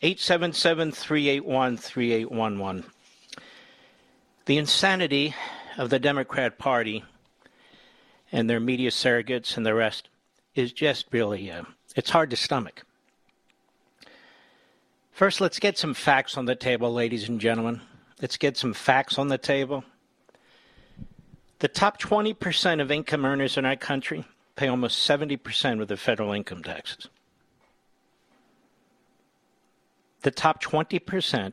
877 3811. 3811. The insanity of the Democrat Party and their media surrogates and the rest is just really, uh, it's hard to stomach. First, let's get some facts on the table, ladies and gentlemen. Let's get some facts on the table. The top 20% of income earners in our country pay almost 70% of the federal income taxes. The top 20%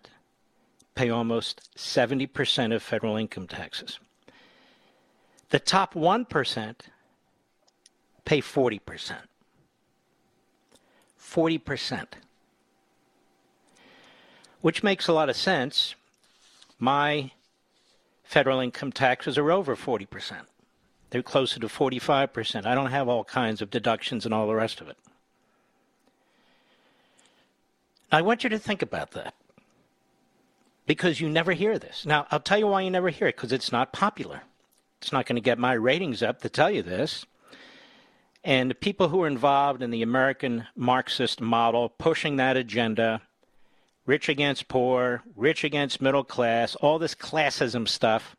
pay almost 70% of federal income taxes. The top 1% pay 40%. 40%. Which makes a lot of sense. My federal income taxes are over 40%. They're closer to 45%. I don't have all kinds of deductions and all the rest of it. I want you to think about that because you never hear this. Now, I'll tell you why you never hear it because it's not popular. It's not going to get my ratings up to tell you this. And people who are involved in the American Marxist model, pushing that agenda, rich against poor, rich against middle class, all this classism stuff,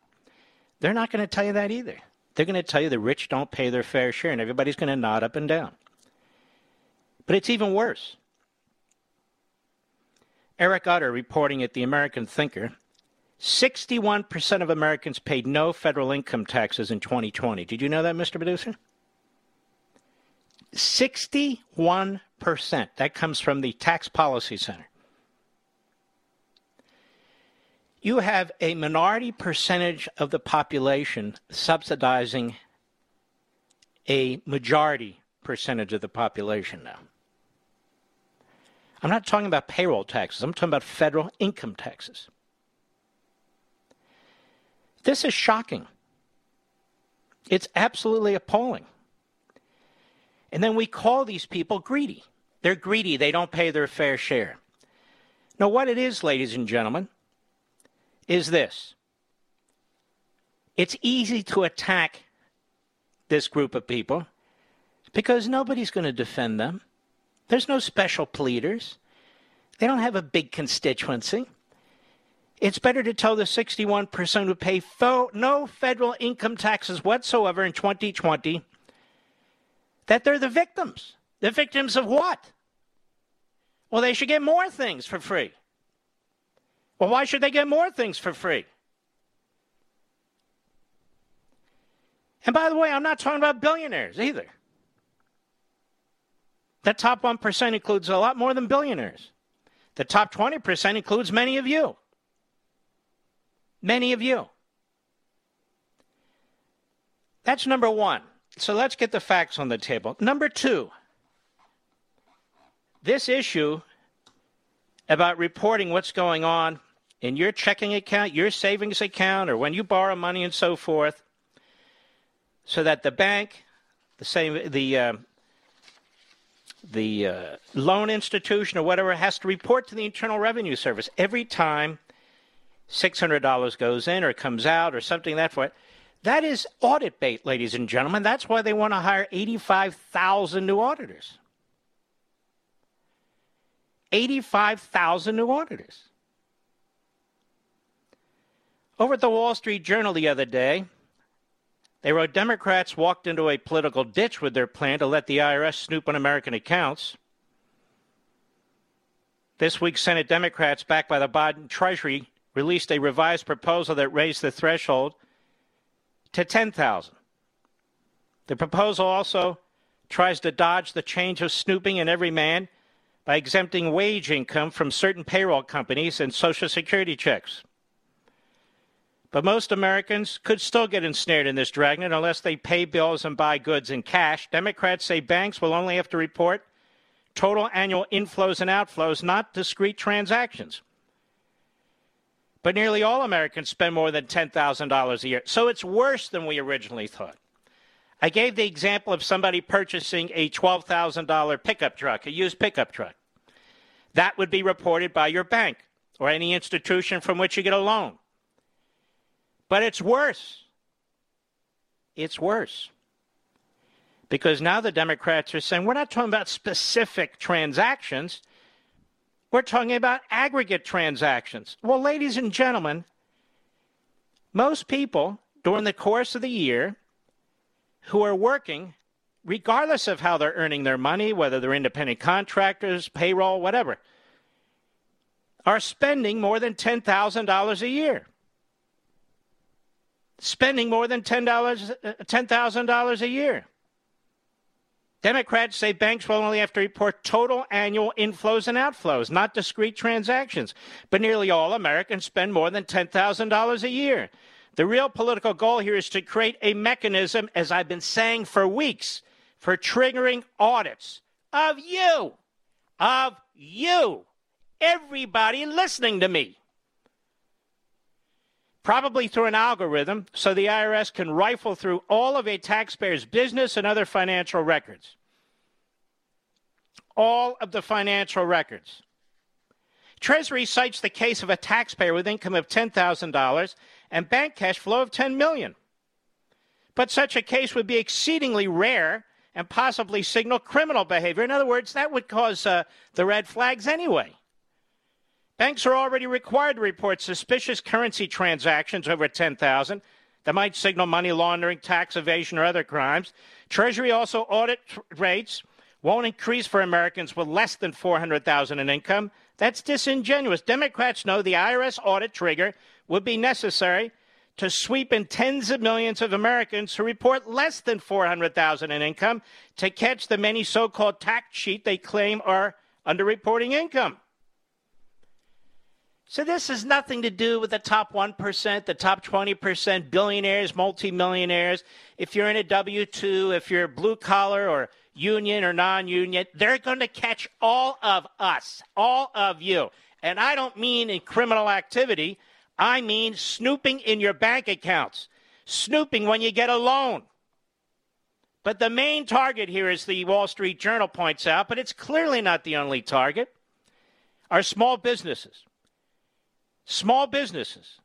they're not going to tell you that either. They're going to tell you the rich don't pay their fair share, and everybody's going to nod up and down. But it's even worse. Eric Utter reporting at the American Thinker 61% of Americans paid no federal income taxes in 2020. Did you know that, Mr. Producer? 61%. That comes from the Tax Policy Center. You have a minority percentage of the population subsidizing a majority percentage of the population now. I'm not talking about payroll taxes, I'm talking about federal income taxes. This is shocking. It's absolutely appalling. And then we call these people greedy. They're greedy, they don't pay their fair share. Now, what it is, ladies and gentlemen, is this it's easy to attack this group of people because nobody's going to defend them. There's no special pleaders. They don't have a big constituency. It's better to tell the 61% who pay fo- no federal income taxes whatsoever in 2020 that they're the victims. The victims of what? Well, they should get more things for free. Well, why should they get more things for free? And by the way, I'm not talking about billionaires either. That top 1% includes a lot more than billionaires. The top 20% includes many of you. Many of you. That's number one. So let's get the facts on the table. Number two, this issue about reporting what's going on in your checking account, your savings account, or when you borrow money and so forth, so that the bank, the same, the uh, the uh, loan institution or whatever has to report to the Internal Revenue Service every time $600 goes in or comes out or something that for it. That is audit bait, ladies and gentlemen. That's why they want to hire 85,000 new auditors. 85,000 new auditors. Over at the Wall Street Journal the other day, they wrote Democrats walked into a political ditch with their plan to let the IRS snoop on American accounts. This week, Senate Democrats, backed by the Biden Treasury, released a revised proposal that raised the threshold to 10,000. The proposal also tries to dodge the change of snooping in every man by exempting wage income from certain payroll companies and Social Security checks. But most Americans could still get ensnared in this dragnet unless they pay bills and buy goods in cash. Democrats say banks will only have to report total annual inflows and outflows, not discrete transactions. But nearly all Americans spend more than $10,000 a year. So it's worse than we originally thought. I gave the example of somebody purchasing a $12,000 pickup truck, a used pickup truck. That would be reported by your bank or any institution from which you get a loan. But it's worse. It's worse. Because now the Democrats are saying we're not talking about specific transactions. We're talking about aggregate transactions. Well, ladies and gentlemen, most people during the course of the year who are working, regardless of how they're earning their money, whether they're independent contractors, payroll, whatever, are spending more than $10,000 a year. Spending more than $10, uh, $10,000 a year. Democrats say banks will only have to report total annual inflows and outflows, not discrete transactions. But nearly all Americans spend more than $10,000 a year. The real political goal here is to create a mechanism, as I've been saying for weeks, for triggering audits of you, of you, everybody listening to me. Probably through an algorithm, so the IRS can rifle through all of a taxpayer's business and other financial records. All of the financial records. Treasury cites the case of a taxpayer with income of $10,000 and bank cash flow of 10 million. But such a case would be exceedingly rare and possibly signal criminal behavior. In other words, that would cause uh, the red flags anyway. Banks are already required to report suspicious currency transactions over 10,000 that might signal money laundering, tax evasion, or other crimes. Treasury also audit rates won't increase for Americans with less than 400,000 in income. That's disingenuous. Democrats know the IRS audit trigger would be necessary to sweep in tens of millions of Americans who report less than 400,000 in income to catch the many so-called tax cheat they claim are underreporting income. So this has nothing to do with the top 1%, the top 20%, billionaires, multimillionaires. If you're in a W2, if you're blue collar or union or non union, they're going to catch all of us, all of you. And I don't mean in criminal activity, I mean snooping in your bank accounts, snooping when you get a loan. But the main target here, as the Wall Street Journal points out, but it's clearly not the only target, are small businesses. Small businesses.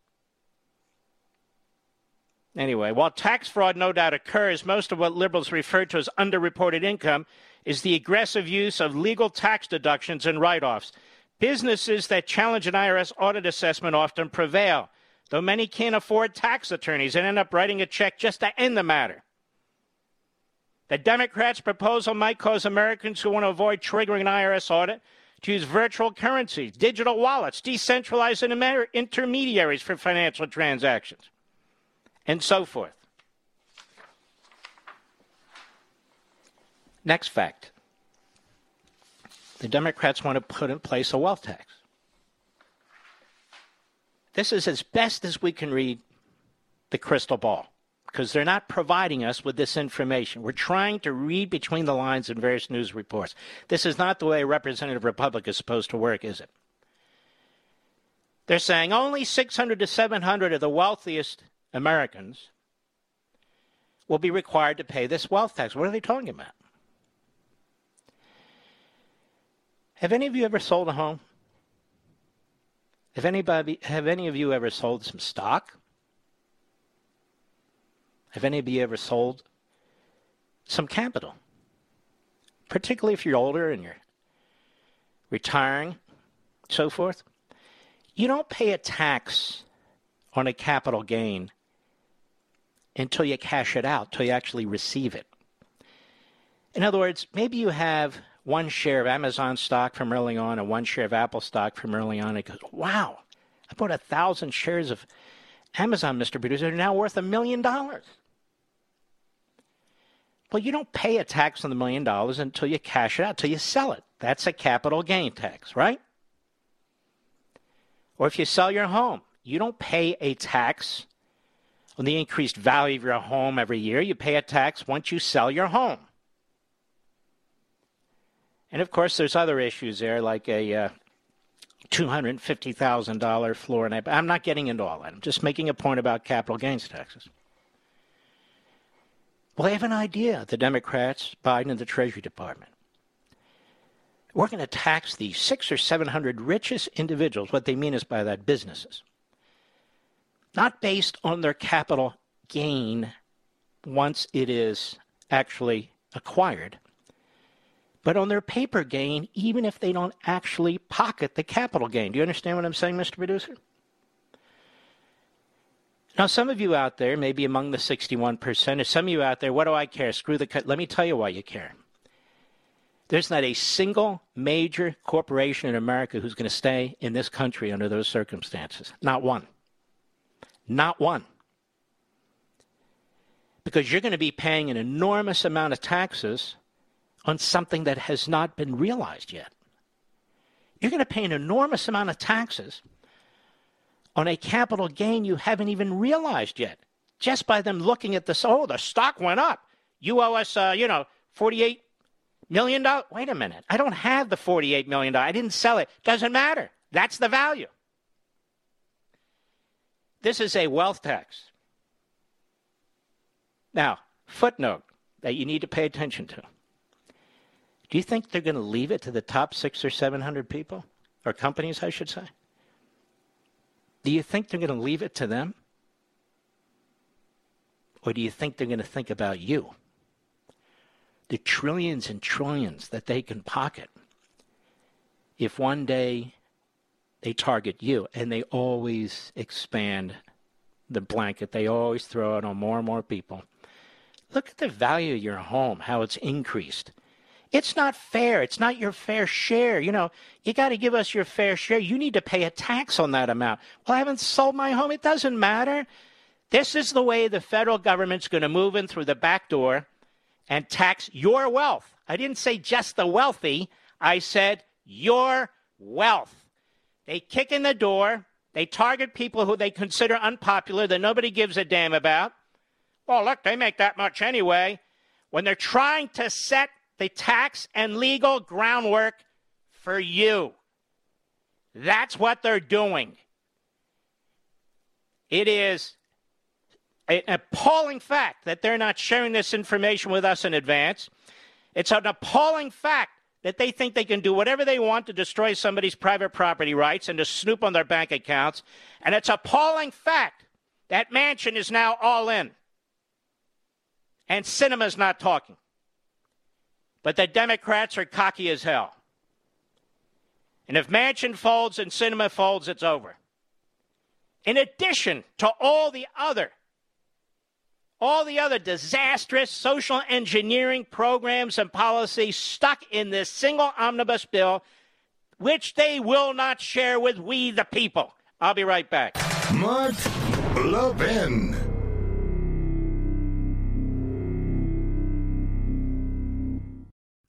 Anyway, while tax fraud no doubt occurs, most of what liberals refer to as underreported income is the aggressive use of legal tax deductions and write offs. Businesses that challenge an IRS audit assessment often prevail, though many can't afford tax attorneys and end up writing a check just to end the matter. The Democrats' proposal might cause Americans who want to avoid triggering an IRS audit to use virtual currencies, digital wallets, decentralized intermediaries for financial transactions and so forth. Next fact the Democrats want to put in place a wealth tax. This is as best as we can read the crystal ball because they're not providing us with this information. We're trying to read between the lines in various news reports. This is not the way a representative republic is supposed to work, is it? They're saying only 600 to 700 of the wealthiest Americans will be required to pay this wealth tax. What are they talking about? Have any of you ever sold a home? Have anybody have any of you ever sold some stock? Have any of you ever sold some capital? Particularly if you're older and you're retiring, so forth. You don't pay a tax on a capital gain until you cash it out, until you actually receive it. In other words, maybe you have one share of Amazon stock from early on and one share of Apple stock from early on. It goes, wow, I bought a thousand shares of Amazon, Mr. Producer. They're now worth a million dollars. Well, you don't pay a tax on the million dollars until you cash it out, until you sell it. That's a capital gain tax, right? Or if you sell your home, you don't pay a tax on the increased value of your home every year. You pay a tax once you sell your home. And of course, there's other issues there, like a uh, $250,000 floor. And I'm not getting into all that. I'm just making a point about capital gains taxes. Well, they have an idea, the Democrats, Biden, and the Treasury Department. We're going to tax the six or seven hundred richest individuals. What they mean is by that businesses. Not based on their capital gain once it is actually acquired, but on their paper gain, even if they don't actually pocket the capital gain. Do you understand what I'm saying, Mr. Producer? Now, some of you out there, maybe among the 61%, or some of you out there, what do I care? Screw the cut. Let me tell you why you care. There's not a single major corporation in America who's going to stay in this country under those circumstances. Not one. Not one. Because you're going to be paying an enormous amount of taxes on something that has not been realized yet. You're going to pay an enormous amount of taxes on a capital gain you haven't even realized yet. Just by them looking at this, oh, the stock went up. You owe us, uh, you know, $48 million. Wait a minute. I don't have the $48 million. I didn't sell it. Doesn't matter. That's the value. This is a wealth tax. Now, footnote that you need to pay attention to. Do you think they're going to leave it to the top six or 700 people, or companies, I should say? Do you think they're going to leave it to them? Or do you think they're going to think about you? The trillions and trillions that they can pocket if one day they target you and they always expand the blanket, they always throw it on more and more people. Look at the value of your home, how it's increased. It's not fair. It's not your fair share. You know, you got to give us your fair share. You need to pay a tax on that amount. Well, I haven't sold my home. It doesn't matter. This is the way the federal government's going to move in through the back door and tax your wealth. I didn't say just the wealthy, I said your wealth. They kick in the door, they target people who they consider unpopular that nobody gives a damn about. Well, look, they make that much anyway. When they're trying to set the tax and legal groundwork for you. That's what they're doing. It is an appalling fact that they're not sharing this information with us in advance. It's an appalling fact that they think they can do whatever they want to destroy somebody's private property rights and to snoop on their bank accounts. And it's appalling fact that Manchin is now all in. And Sinema's not talking. But the Democrats are cocky as hell. And if Manchin folds and Sinema folds, it's over. In addition to all the other all the other disastrous social engineering programs and policies stuck in this single omnibus bill, which they will not share with we the people. I'll be right back. Mark Levin.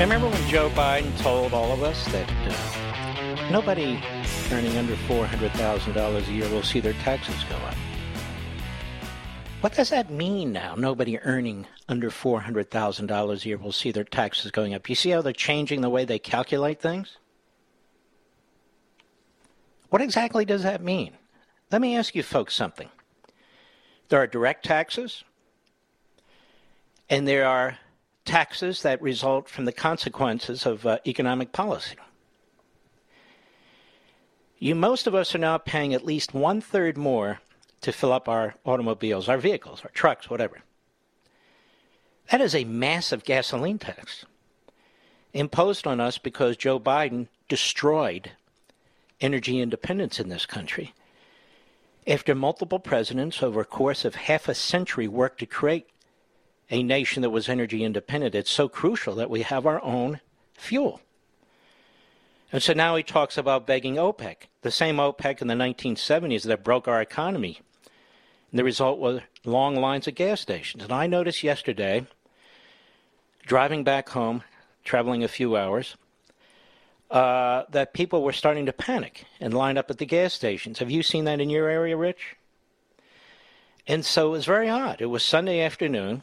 Remember when Joe Biden told all of us that uh, nobody earning under $400,000 a year will see their taxes go up? What does that mean now? Nobody earning under $400,000 a year will see their taxes going up. You see how they're changing the way they calculate things? What exactly does that mean? Let me ask you folks something. There are direct taxes, and there are taxes that result from the consequences of uh, economic policy. You, most of us are now paying at least one third more to fill up our automobiles, our vehicles, our trucks, whatever. That is a massive gasoline tax imposed on us because Joe Biden destroyed energy independence in this country. After multiple presidents over a course of half a century worked to create a nation that was energy independent. It's so crucial that we have our own fuel. And so now he talks about begging OPEC, the same OPEC in the 1970s that broke our economy. And the result was long lines at gas stations. And I noticed yesterday, driving back home, traveling a few hours, uh, that people were starting to panic and line up at the gas stations. Have you seen that in your area, Rich? And so it was very odd. It was Sunday afternoon.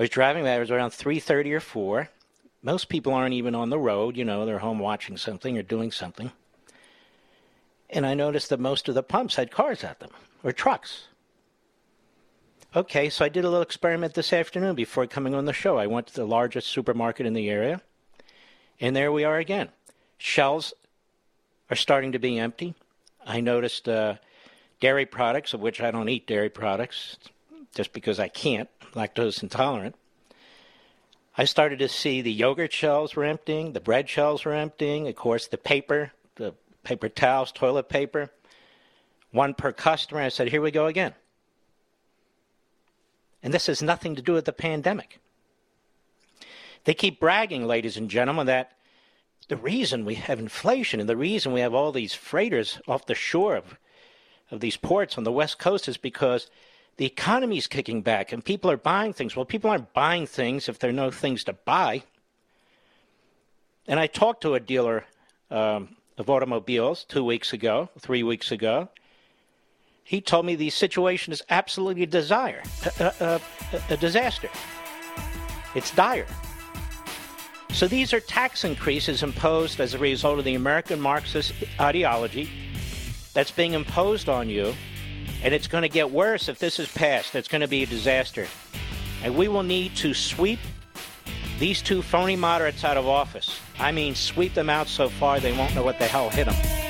I was driving back. It was around 3:30 or 4. Most people aren't even on the road. You know, they're home watching something or doing something. And I noticed that most of the pumps had cars at them or trucks. Okay, so I did a little experiment this afternoon before coming on the show. I went to the largest supermarket in the area, and there we are again. Shelves are starting to be empty. I noticed uh, dairy products, of which I don't eat dairy products just because I can't lactose intolerant, I started to see the yogurt shelves were emptying, the bread shelves were emptying, of course, the paper, the paper towels, toilet paper, one per customer. I said, here we go again. And this has nothing to do with the pandemic. They keep bragging, ladies and gentlemen, that the reason we have inflation and the reason we have all these freighters off the shore of, of these ports on the West Coast is because the economy is kicking back and people are buying things. Well, people aren't buying things if there are no things to buy. And I talked to a dealer um, of automobiles two weeks ago, three weeks ago. He told me the situation is absolutely a desire, a, a, a, a disaster. It's dire. So these are tax increases imposed as a result of the American Marxist ideology that's being imposed on you and it's going to get worse if this is passed. It's going to be a disaster. And we will need to sweep these two phony moderates out of office. I mean, sweep them out so far they won't know what the hell hit them.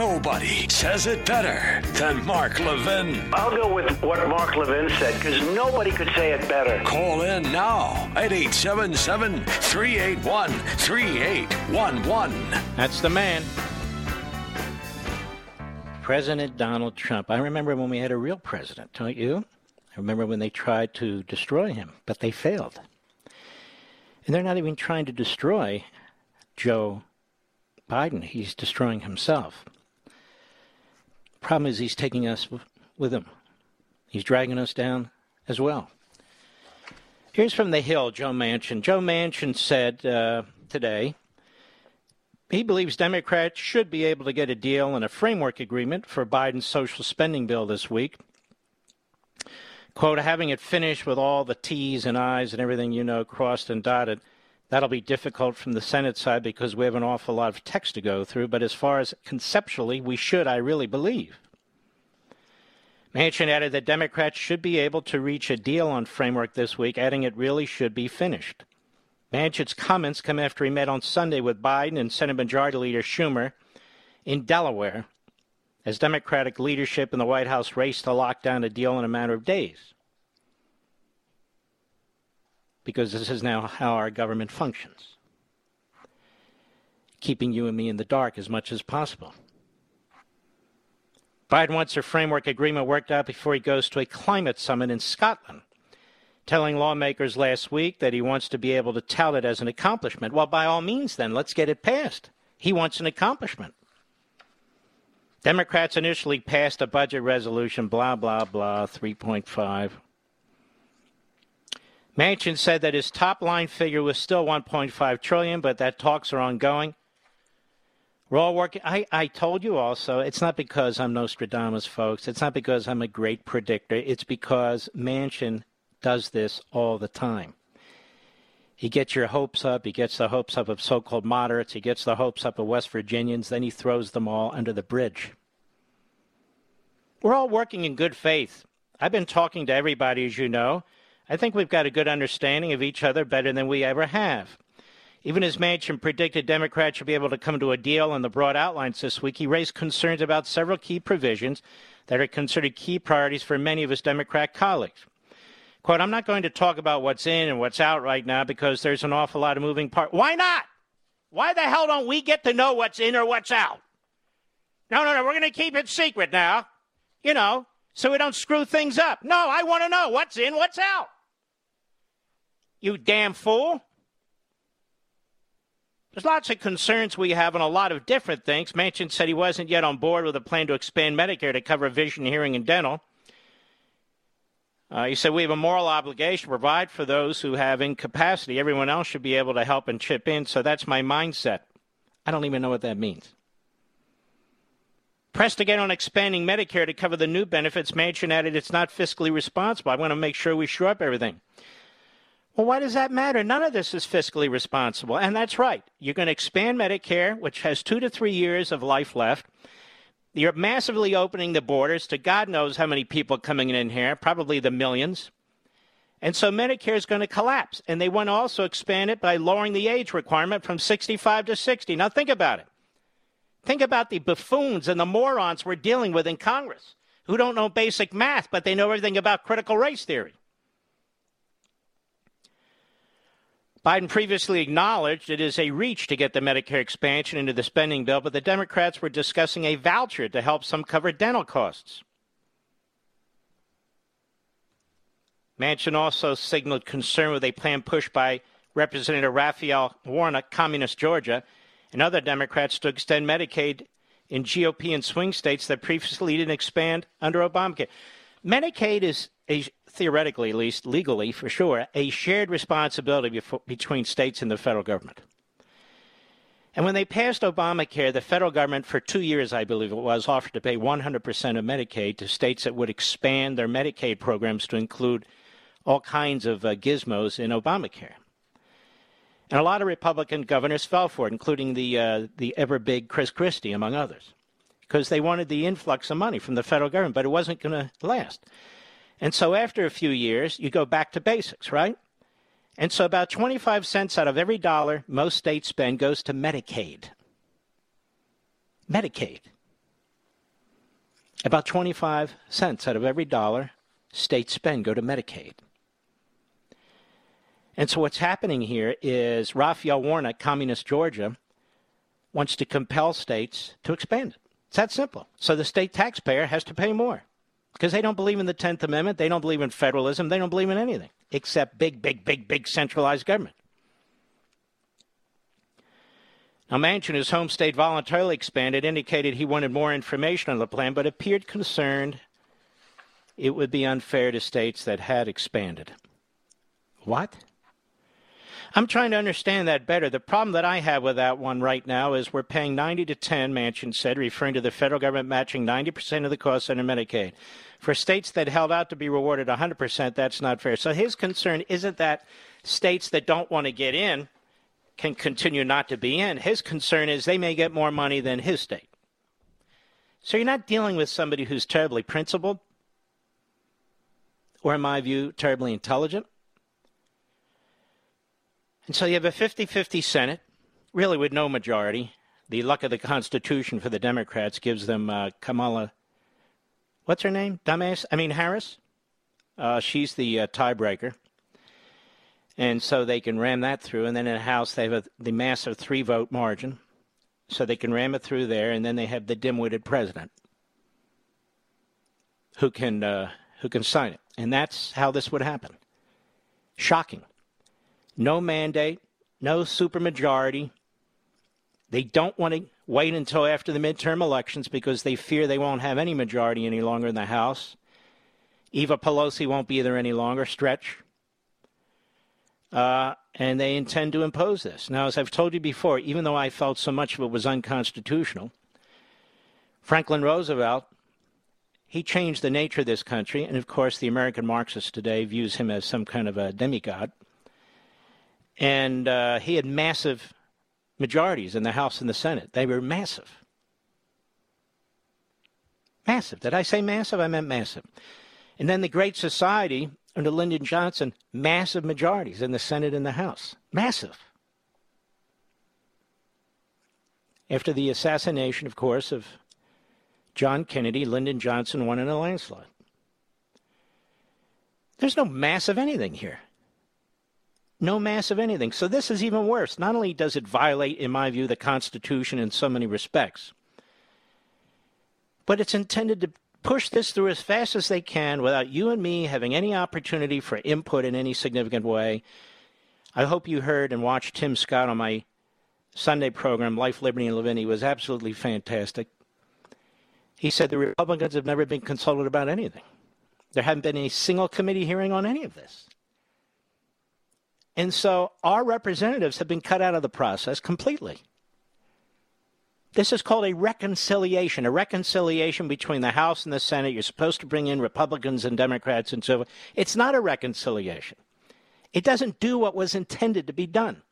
Nobody says it better than Mark Levin. I'll go with what Mark Levin said because nobody could say it better. Call in now at 877 381 3811. That's the man. President Donald Trump. I remember when we had a real president, don't you? I remember when they tried to destroy him, but they failed. And they're not even trying to destroy Joe Biden, he's destroying himself. Problem is, he's taking us with him. He's dragging us down as well. Here's from the Hill, Joe Manchin. Joe Manchin said uh, today he believes Democrats should be able to get a deal and a framework agreement for Biden's social spending bill this week. Quote, having it finished with all the T's and I's and everything you know crossed and dotted, that'll be difficult from the Senate side because we have an awful lot of text to go through. But as far as conceptually, we should, I really believe. Manchin added that Democrats should be able to reach a deal on framework this week, adding it really should be finished. Manchin's comments come after he met on Sunday with Biden and Senate Majority Leader Schumer in Delaware as Democratic leadership in the White House raced to lock down a deal in a matter of days. Because this is now how our government functions, keeping you and me in the dark as much as possible. Biden wants a framework agreement worked out before he goes to a climate summit in Scotland, telling lawmakers last week that he wants to be able to tout it as an accomplishment. Well, by all means, then, let's get it passed. He wants an accomplishment. Democrats initially passed a budget resolution, blah, blah, blah, 3.5. Manchin said that his top line figure was still 1.5 trillion, but that talks are ongoing. We're all working. I, I told you also, it's not because I'm Nostradamus, folks. It's not because I'm a great predictor. It's because Manchin does this all the time. He gets your hopes up. He gets the hopes up of so called moderates. He gets the hopes up of West Virginians. Then he throws them all under the bridge. We're all working in good faith. I've been talking to everybody, as you know. I think we've got a good understanding of each other better than we ever have. Even as Manchin predicted Democrats should be able to come to a deal on the broad outlines this week, he raised concerns about several key provisions that are considered key priorities for many of his Democrat colleagues. Quote, I'm not going to talk about what's in and what's out right now because there's an awful lot of moving parts. Why not? Why the hell don't we get to know what's in or what's out? No, no, no, we're going to keep it secret now, you know, so we don't screw things up. No, I want to know what's in, what's out. You damn fool. There's lots of concerns we have on a lot of different things. Manchin said he wasn't yet on board with a plan to expand Medicare to cover vision, hearing, and dental. Uh, he said we have a moral obligation to provide for those who have incapacity. Everyone else should be able to help and chip in. So that's my mindset. I don't even know what that means. Pressed again on expanding Medicare to cover the new benefits, Manchin added it's not fiscally responsible. I want to make sure we shore up everything. Well, why does that matter? None of this is fiscally responsible. And that's right. You're going to expand Medicare, which has two to three years of life left. You're massively opening the borders to God knows how many people coming in here, probably the millions. And so Medicare is going to collapse. And they want to also expand it by lowering the age requirement from 65 to 60. Now, think about it. Think about the buffoons and the morons we're dealing with in Congress who don't know basic math, but they know everything about critical race theory. Biden previously acknowledged it is a reach to get the Medicare expansion into the spending bill, but the Democrats were discussing a voucher to help some cover dental costs. Manchin also signaled concern with a plan pushed by Representative Raphael Warnock, Communist Georgia, and other Democrats to extend Medicaid in GOP and swing states that previously didn't expand under Obamacare. Medicaid is a, theoretically, at least legally for sure, a shared responsibility between states and the federal government. And when they passed Obamacare, the federal government, for two years, I believe it was, offered to pay 100% of Medicaid to states that would expand their Medicaid programs to include all kinds of uh, gizmos in Obamacare. And a lot of Republican governors fell for it, including the, uh, the ever big Chris Christie, among others, because they wanted the influx of money from the federal government, but it wasn't going to last. And so after a few years, you go back to basics, right? And so about 25 cents out of every dollar most states spend goes to Medicaid. Medicaid. About 25 cents out of every dollar states spend go to Medicaid. And so what's happening here is Raphael Warnock, Communist Georgia, wants to compel states to expand it. It's that simple. So the state taxpayer has to pay more because they don't believe in the 10th Amendment. They don't believe in federalism. They don't believe in anything except big, big, big, big centralized government. Now, Manchin, whose home state voluntarily expanded, indicated he wanted more information on the plan, but appeared concerned it would be unfair to states that had expanded. What? I'm trying to understand that better. The problem that I have with that one right now is we're paying 90 to 10, Manchin said, referring to the federal government matching 90% of the costs under Medicaid. For states that held out to be rewarded 100%, that's not fair. So his concern isn't that states that don't want to get in can continue not to be in. His concern is they may get more money than his state. So you're not dealing with somebody who's terribly principled or, in my view, terribly intelligent. And so you have a 50 50 Senate, really with no majority. The luck of the Constitution for the Democrats gives them uh, Kamala, what's her name? Dumbass? I mean, Harris? Uh, she's the uh, tiebreaker. And so they can ram that through. And then in the House, they have a, the massive three vote margin. So they can ram it through there. And then they have the dim witted president who can, uh, who can sign it. And that's how this would happen. Shocking no mandate, no supermajority. They don't want to wait until after the midterm elections because they fear they won't have any majority any longer in the House. Eva Pelosi won't be there any longer, stretch. Uh, and they intend to impose this. Now, as I've told you before, even though I felt so much of it was unconstitutional, Franklin Roosevelt, he changed the nature of this country. And of course, the American Marxist today views him as some kind of a demigod and uh, he had massive majorities in the House and the Senate. They were massive. Massive. Did I say massive? I meant massive. And then the Great Society under Lyndon Johnson, massive majorities in the Senate and the House. Massive. After the assassination, of course, of John Kennedy, Lyndon Johnson won in a landslide. There's no massive anything here no mass of anything. So this is even worse. Not only does it violate, in my view, the Constitution in so many respects, but it's intended to push this through as fast as they can without you and me having any opportunity for input in any significant way. I hope you heard and watched Tim Scott on my Sunday program, Life, Liberty, and Levin. He was absolutely fantastic. He said the Republicans have never been consulted about anything. There haven't been a single committee hearing on any of this. And so our representatives have been cut out of the process completely. This is called a reconciliation, a reconciliation between the House and the Senate. You're supposed to bring in Republicans and Democrats and so forth. It's not a reconciliation. It doesn't do what was intended to be done.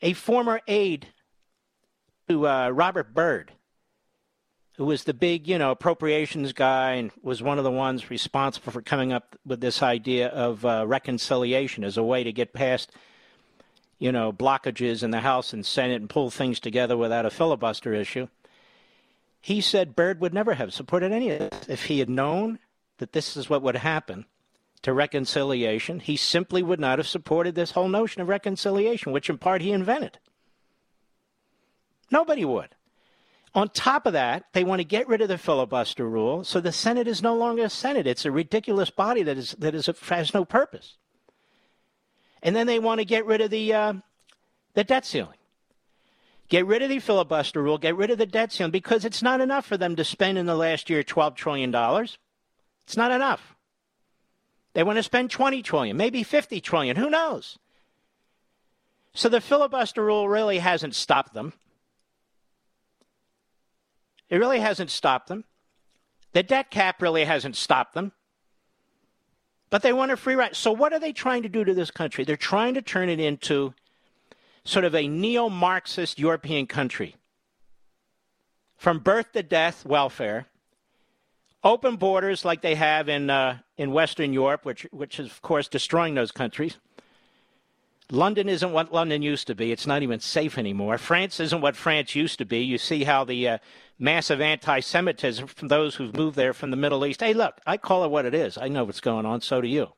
A former aide to uh, Robert Byrd who was the big, you know, appropriations guy and was one of the ones responsible for coming up with this idea of uh, reconciliation as a way to get past, you know, blockages in the House and Senate and pull things together without a filibuster issue. He said Byrd would never have supported any of this if he had known that this is what would happen to reconciliation. He simply would not have supported this whole notion of reconciliation, which in part he invented. Nobody would. On top of that, they want to get rid of the filibuster rule, so the Senate is no longer a Senate. It's a ridiculous body that is that is has no purpose. And then they want to get rid of the uh, the debt ceiling. Get rid of the filibuster rule. Get rid of the debt ceiling because it's not enough for them to spend in the last year twelve trillion dollars. It's not enough. They want to spend twenty trillion, maybe fifty trillion. Who knows? So the filibuster rule really hasn't stopped them. It really hasn't stopped them. The debt cap really hasn't stopped them. But they want a free ride. So, what are they trying to do to this country? They're trying to turn it into sort of a neo Marxist European country. From birth to death, welfare. Open borders like they have in, uh, in Western Europe, which, which is, of course, destroying those countries. London isn't what London used to be. It's not even safe anymore. France isn't what France used to be. You see how the uh, massive anti Semitism from those who've moved there from the Middle East. Hey, look, I call it what it is. I know what's going on. So do you.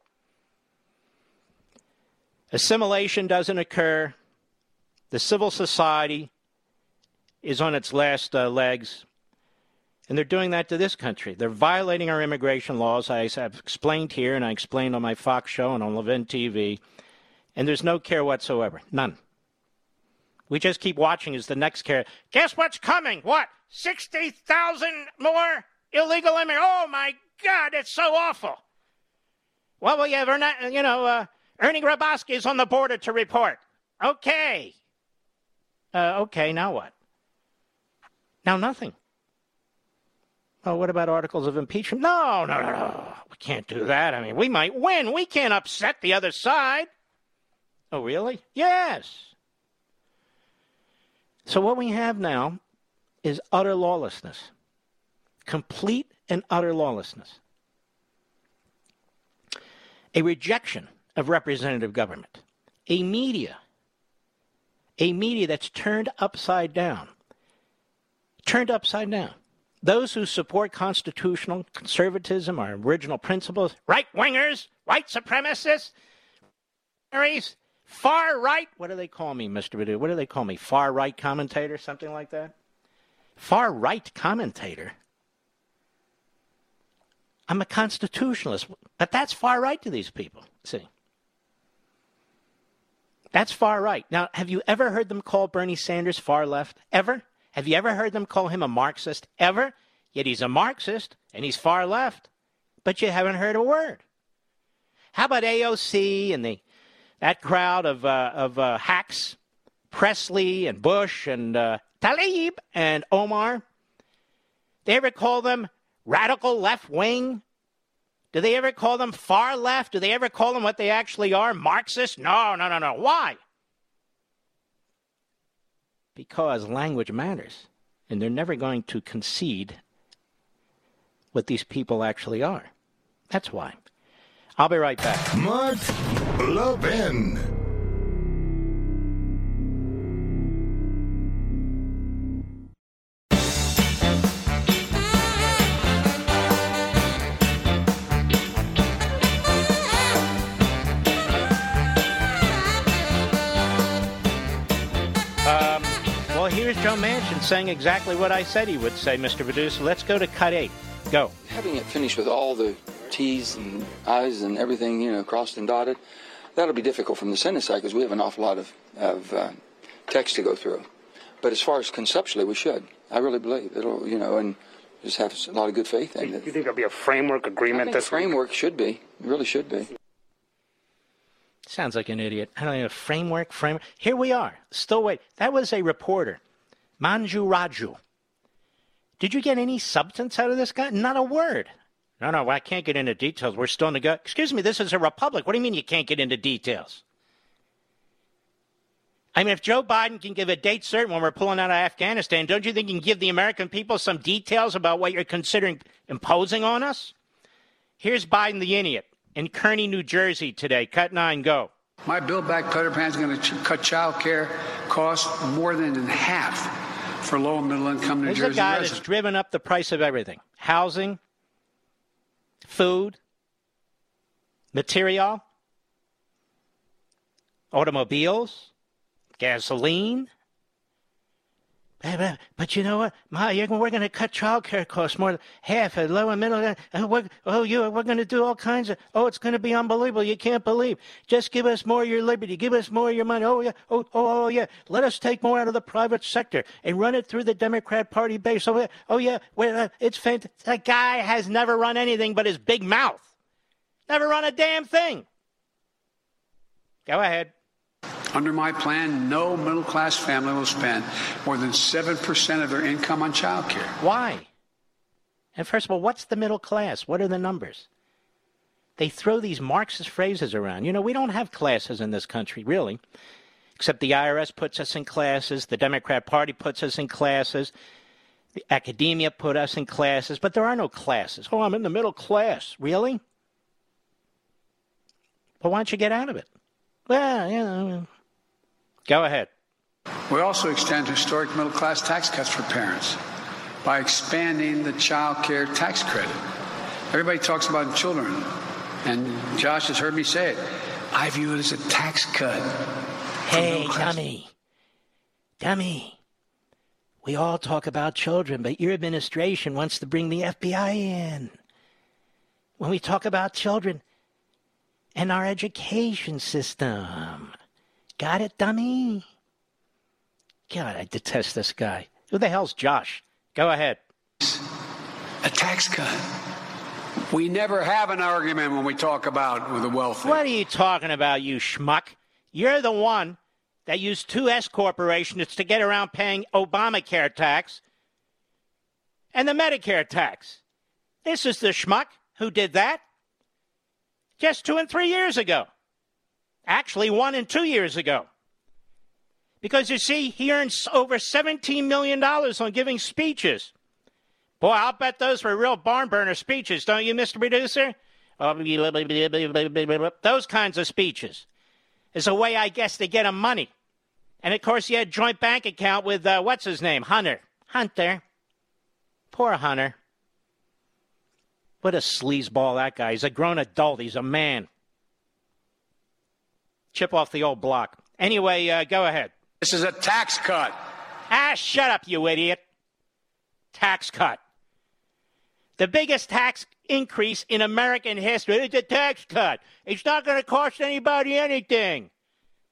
Assimilation doesn't occur. The civil society is on its last uh, legs. And they're doing that to this country. They're violating our immigration laws, as I've explained here and I explained on my Fox show and on Levin TV. And there's no care whatsoever. None. We just keep watching as the next carrier. Guess what's coming? What? 60,000 more illegal immigrants. Oh my God, it's so awful. Well, yeah, we're not, you know, uh, Ernie Grabowski is on the border to report. Okay. Uh, okay, now what? Now nothing. Well, what about articles of impeachment? No, no, no, no. We can't do that. I mean, we might win. We can't upset the other side. Oh, really? Yes. So what we have now is utter lawlessness. Complete and utter lawlessness. A rejection of representative government. A media. A media that's turned upside down. Turned upside down. Those who support constitutional conservatism, our original principles, right wingers, white supremacists, far right. What do they call me, Mr. Badu? What do they call me? Far right commentator, something like that? Far right commentator? I'm a constitutionalist, but that's far right to these people. See? That's far right. Now, have you ever heard them call Bernie Sanders far left? Ever? Have you ever heard them call him a Marxist? Ever? Yet he's a Marxist and he's far left. But you haven't heard a word. How about AOC and the that crowd of uh, of uh, hacks, Presley and Bush and uh, Tlaib and Omar? They ever call them radical left wing? Do they ever call them far left? Do they ever call them what they actually are, Marxist? No, no, no, no. Why? Because language matters, and they're never going to concede what these people actually are. That's why. I'll be right back. Mark Levin. Um, well, here's Joe Manchin saying exactly what I said he would say, Mr. Producer. Let's go to cut eight. Go. Having it finished with all the T's and I's and everything, you know, crossed and dotted, that'll be difficult from the Senate side because we have an awful lot of, of uh, text to go through. But as far as conceptually, we should. I really believe it'll, you know, and just have a lot of good faith in Do it. you think there'll be a framework I agreement think the this week? framework should be. It really should be. Sounds like an idiot. I don't know, framework, framework. Here we are. Still wait. That was a reporter, Manu Raju. Did you get any substance out of this guy? Not a word. No, no, I can't get into details. We're still in the go. Excuse me, this is a republic. What do you mean you can't get into details? I mean, if Joe Biden can give a date certain when we're pulling out of Afghanistan, don't you think you can give the American people some details about what you're considering imposing on us? Here's Biden the idiot in Kearny, New Jersey today. Cut nine, go. My Build Back Better plan is going to ch- cut child care costs more than in half for low and middle income New This is Jersey a guy that's driven up the price of everything housing, food, material, automobiles, gasoline. But, but- but you know what, Ma, we're going to cut child care costs more than half at low and middle. Uh, we're, oh, you, we're going to do all kinds of. Oh, it's going to be unbelievable. You can't believe. Just give us more of your liberty. Give us more of your money. Oh yeah. Oh, oh, oh yeah. Let us take more out of the private sector and run it through the Democrat Party base. Oh yeah. Oh yeah. Well, uh, it's fantastic. That guy has never run anything but his big mouth. Never run a damn thing. Go ahead. Under my plan, no middle class family will spend more than 7% of their income on child care. Why? And first of all, what's the middle class? What are the numbers? They throw these Marxist phrases around. You know, we don't have classes in this country, really. Except the IRS puts us in classes, the Democrat Party puts us in classes, the academia put us in classes, but there are no classes. Oh, I'm in the middle class. Really? Well, why don't you get out of it? Well, you know. Go ahead. We also extend historic middle class tax cuts for parents by expanding the child care tax credit. Everybody talks about children, and Josh has heard me say it. I view it as a tax cut. Hey, middle class. dummy. Dummy. We all talk about children, but your administration wants to bring the FBI in. When we talk about children and our education system. Got it, dummy? God, I detest this guy. Who the hell's Josh? Go ahead. A tax cut. We never have an argument when we talk about the wealthy. What are you talking about, you schmuck? You're the one that used two S corporations to get around paying Obamacare tax and the Medicare tax. This is the schmuck who did that just two and three years ago. Actually, one and two years ago. Because you see, he earns over $17 million on giving speeches. Boy, I'll bet those were real barn burner speeches, don't you, Mr. Producer? Those kinds of speeches is a way, I guess, to get him money. And of course, he had joint bank account with, uh, what's his name? Hunter. Hunter. Poor Hunter. What a sleazeball that guy. He's a grown adult. He's a man. Chip off the old block. Anyway, uh, go ahead. This is a tax cut. Ah, shut up, you idiot. Tax cut. The biggest tax increase in American history. It's a tax cut. It's not going to cost anybody anything.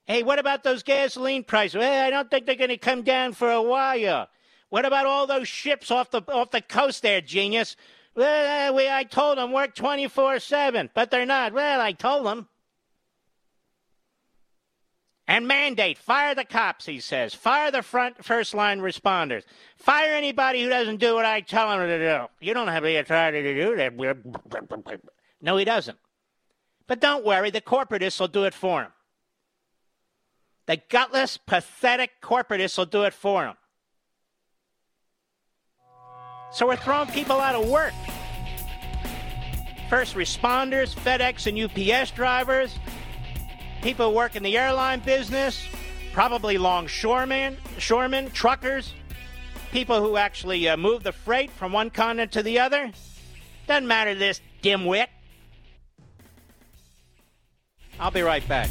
Hey, what about those gasoline prices? Well, I don't think they're going to come down for a while. What about all those ships off the off the coast there, genius? Well, uh, we, I told them work 24 7, but they're not. Well, I told them. And mandate, fire the cops, he says. Fire the front first line responders. Fire anybody who doesn't do what I tell them to do. You don't have the authority to do that. No, he doesn't. But don't worry, the corporatists will do it for him. The gutless, pathetic corporatists will do it for him. So we're throwing people out of work. First responders, FedEx and UPS drivers, people who work in the airline business, probably longshoremen, shoremen, truckers, people who actually uh, move the freight from one continent to the other. Doesn't matter this dimwit. I'll be right back.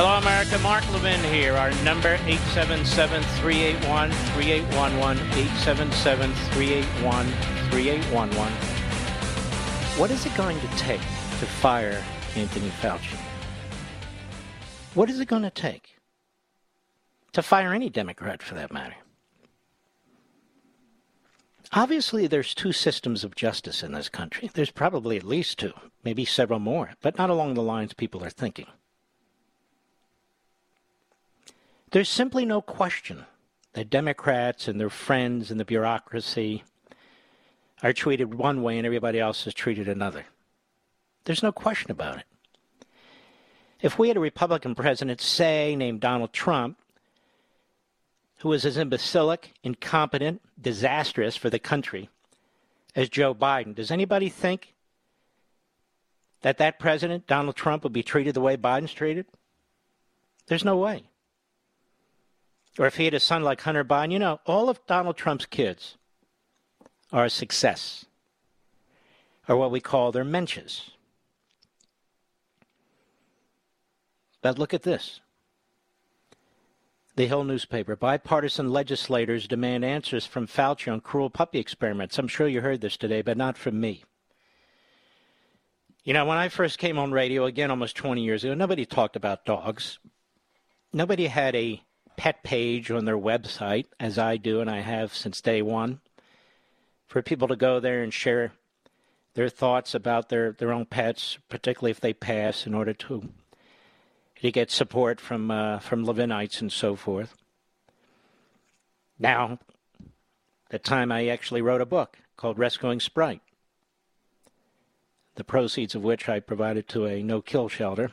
Hello, America. Mark Levin here. Our number 877-381-3811, 877-381-3811. What is it going to take to fire Anthony Fauci? What is it going to take to fire any Democrat for that matter? Obviously, there's two systems of justice in this country. There's probably at least two, maybe several more, but not along the lines people are thinking. There's simply no question that Democrats and their friends in the bureaucracy are treated one way and everybody else is treated another. There's no question about it. If we had a Republican president, say, named Donald Trump, who was as imbecilic, incompetent, disastrous for the country as Joe Biden, does anybody think that that president, Donald Trump, would be treated the way Biden's treated? There's no way. Or if he had a son like Hunter Biden, you know, all of Donald Trump's kids are a success, or what we call their mensches. But look at this. The Hill newspaper. Bipartisan legislators demand answers from Fauci on cruel puppy experiments. I'm sure you heard this today, but not from me. You know, when I first came on radio, again almost 20 years ago, nobody talked about dogs. Nobody had a pet page on their website, as I do, and I have since day one, for people to go there and share their thoughts about their, their own pets, particularly if they pass, in order to to get support from uh, from Levinites and so forth. Now, the time I actually wrote a book called Rescuing Sprite, the proceeds of which I provided to a no-kill shelter,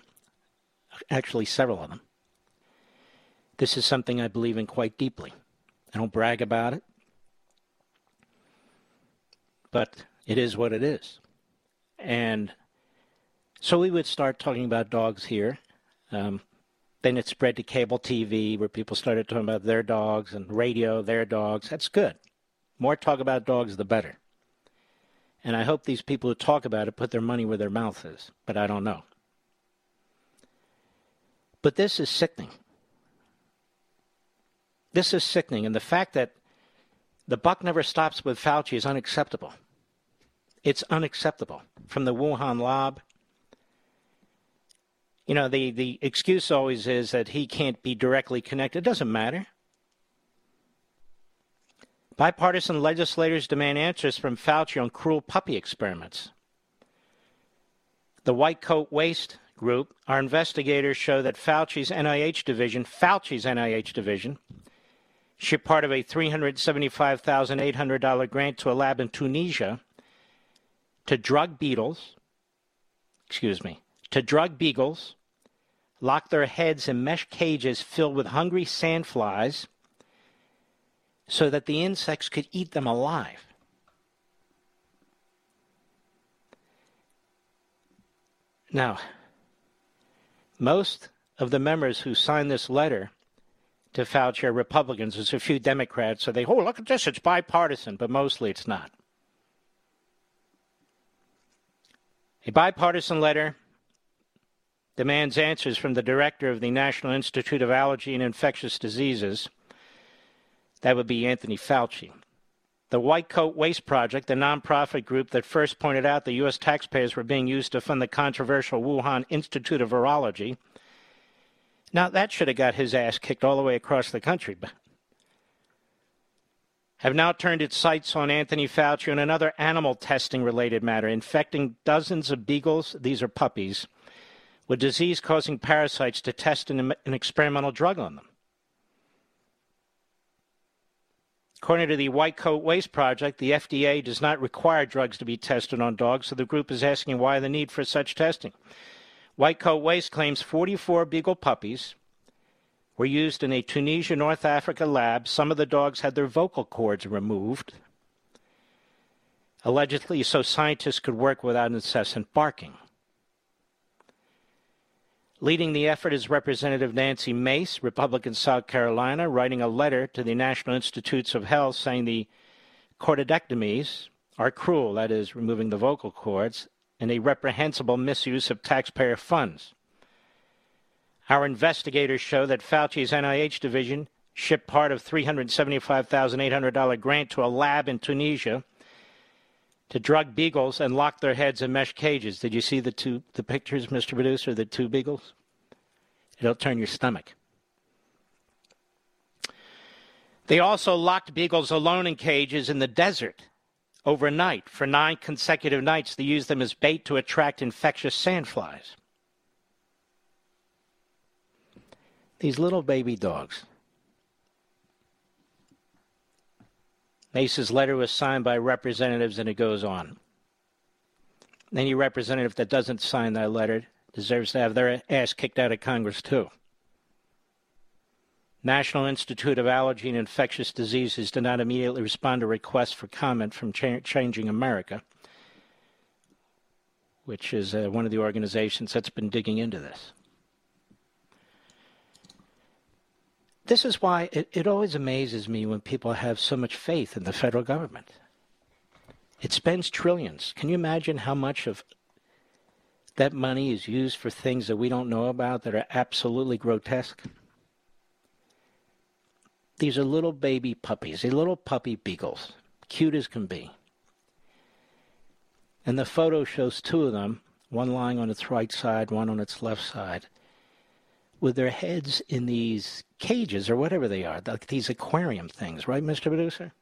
actually several of them. This is something I believe in quite deeply. I don't brag about it, but it is what it is. And so we would start talking about dogs here um, Then it spread to cable TV where people started talking about their dogs and radio, their dogs. That's good. More talk about dogs, the better. And I hope these people who talk about it put their money where their mouth is, but I don't know. But this is sickening. This is sickening. And the fact that the buck never stops with Fauci is unacceptable. It's unacceptable. From the Wuhan lab, you know, the, the excuse always is that he can't be directly connected. It doesn't matter. Bipartisan legislators demand answers from Fauci on cruel puppy experiments. The White Coat Waste Group, our investigators show that Fauci's NIH division, Fauci's NIH division, shipped part of a $375,800 grant to a lab in Tunisia to drug beetles, excuse me, to drug beagles, lock their heads in mesh cages filled with hungry sandflies so that the insects could eat them alive. Now, most of the members who signed this letter to Fauci are Republicans. There's a few Democrats, so they, oh, look at this, it's bipartisan, but mostly it's not. A bipartisan letter demands answers from the director of the National Institute of Allergy and Infectious Diseases. That would be Anthony Fauci. The White Coat Waste Project, the nonprofit group that first pointed out the U.S. taxpayers were being used to fund the controversial Wuhan Institute of Virology. Now, that should have got his ass kicked all the way across the country. but Have now turned its sights on Anthony Fauci on another animal testing related matter, infecting dozens of beagles, these are puppies, with disease causing parasites to test an, an experimental drug on them. According to the White Coat Waste Project, the FDA does not require drugs to be tested on dogs, so the group is asking why the need for such testing. White Coat Waste claims 44 beagle puppies were used in a Tunisia, North Africa lab. Some of the dogs had their vocal cords removed, allegedly so scientists could work without incessant barking. Leading the effort is Representative Nancy Mace, Republican South Carolina, writing a letter to the National Institutes of Health saying the chordectomies are cruel, that is, removing the vocal cords, and a reprehensible misuse of taxpayer funds. Our investigators show that Fauci's NIH division shipped part of $375,800 grant to a lab in Tunisia to drug beagles and lock their heads in mesh cages. Did you see the two the pictures, Mr. Producer, the two beagles? It'll turn your stomach. They also locked beagles alone in cages in the desert overnight. For nine consecutive nights, they used them as bait to attract infectious sandflies. These little baby dogs. Mace's letter was signed by representatives, and it goes on. Any representative that doesn't sign that letter deserves to have their ass kicked out of Congress, too. National Institute of Allergy and Infectious Diseases did not immediately respond to requests for comment from Ch- Changing America, which is uh, one of the organizations that's been digging into this. This is why it, it always amazes me when people have so much faith in the federal government. It spends trillions. Can you imagine how much of that money is used for things that we don't know about that are absolutely grotesque? These are little baby puppies, these little puppy beagles, cute as can be. And the photo shows two of them, one lying on its right side, one on its left side with their heads in these cages or whatever they are, like these aquarium things, right, Mr. Producer?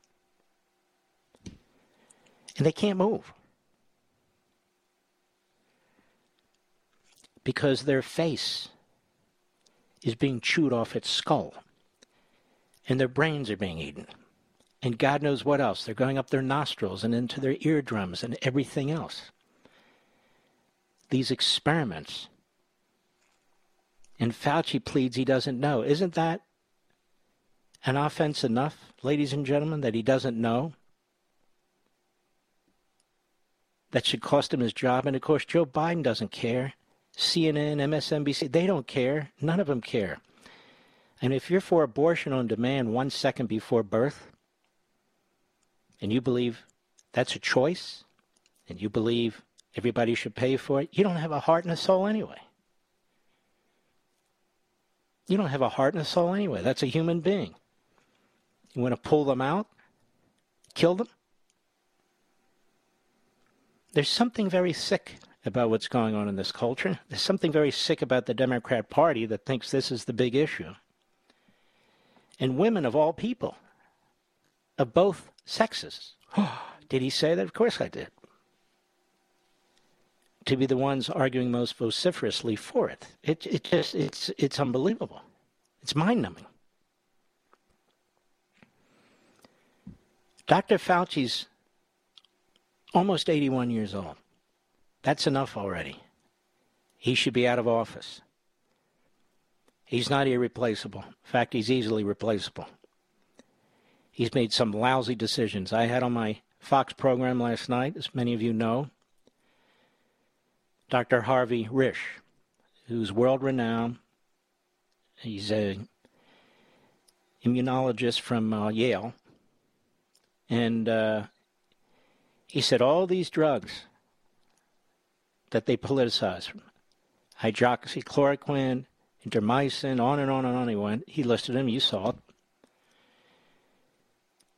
And they can't move. Because their face is being chewed off its skull. And their brains are being eaten. And God knows what else. They're going up their nostrils and into their eardrums and everything else. These experiments and Fauci pleads he doesn't know. Isn't that an offense enough, ladies and gentlemen, that he doesn't know? That should cost him his job. And of course, Joe Biden doesn't care. CNN, MSNBC, they don't care. None of them care. And if you're for abortion on demand one second before birth, and you believe that's a choice, and you believe everybody should pay for it, you don't have a heart and a soul anyway. You don't have a heart and a soul anyway. That's a human being. You want to pull them out? Kill them? There's something very sick about what's going on in this culture. There's something very sick about the Democrat Party that thinks this is the big issue. And women of all people, of both sexes. did he say that? Of course I did. To be the ones arguing most vociferously for it. It, it just, it's, it's unbelievable. It's mind numbing. Dr. Fauci's almost 81 years old. That's enough already. He should be out of office. He's not irreplaceable. In fact, he's easily replaceable. He's made some lousy decisions. I had on my Fox program last night, as many of you know, Dr. Harvey Risch, who's world renowned. He's a immunologist from uh, Yale. And uh, he said all these drugs that they politicize, hydroxychloroquine, ivermectin, on and on and on he went. He listed them, you saw it.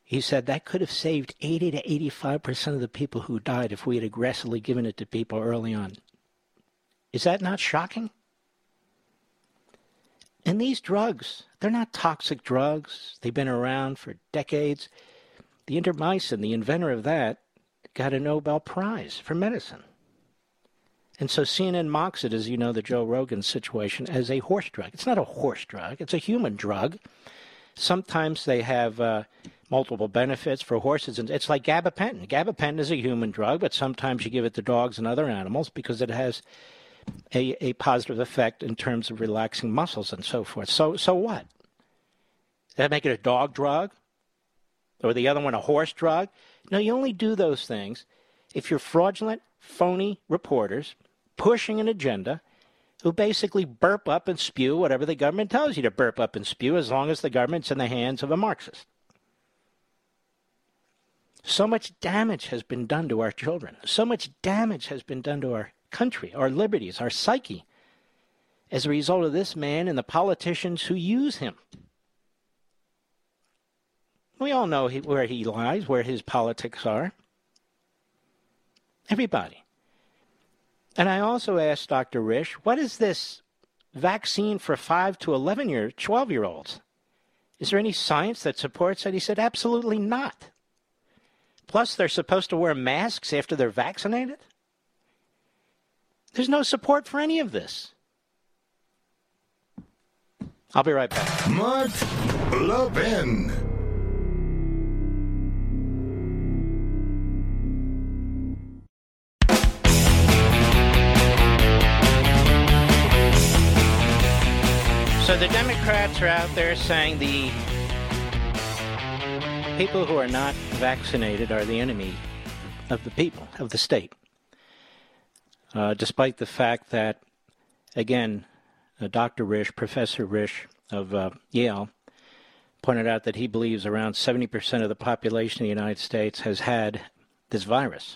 He said that could have saved 80 to 85% of the people who died if we had aggressively given it to people early on. Is that not shocking? And these drugs, they're not toxic drugs. They've been around for decades. The ivermectin, the inventor of that, got a Nobel Prize for medicine. And so CNN mocks it, as you know, the Joe Rogan situation, as a horse drug. It's not a horse drug, it's a human drug. Sometimes they have uh, multiple benefits for horses. And it's like gabapentin. Gabapentin is a human drug, but sometimes you give it to dogs and other animals because it has a, a positive effect in terms of relaxing muscles and so forth. So, so what? Does that make it a dog drug? Or the other one a horse drug? No, you only do those things if you're fraudulent, phony reporters pushing an agenda who basically burp up and spew whatever the government tells you to burp up and spew as long as the government's in the hands of a Marxist. So much damage has been done to our children. So much damage has been done to our country, our liberties, our psyche, as a result of this man and the politicians who use him. We all know he, where he lies, where his politics are. Everybody. And I also asked Dr. Risch, what is this vaccine for 5 to 11 year, 12 year olds? Is there any science that supports it? He said, absolutely not. Plus, they're supposed to wear masks after they're vaccinated? There's no support for any of this. I'll be right back. Mark Levin. So the Democrats are out there saying the people who are not vaccinated are the enemy of the people, of the state. Uh, despite the fact that, again, uh, Dr. Risch, Professor Risch of uh, Yale, pointed out that he believes around 70% of the population of the United States has had this virus.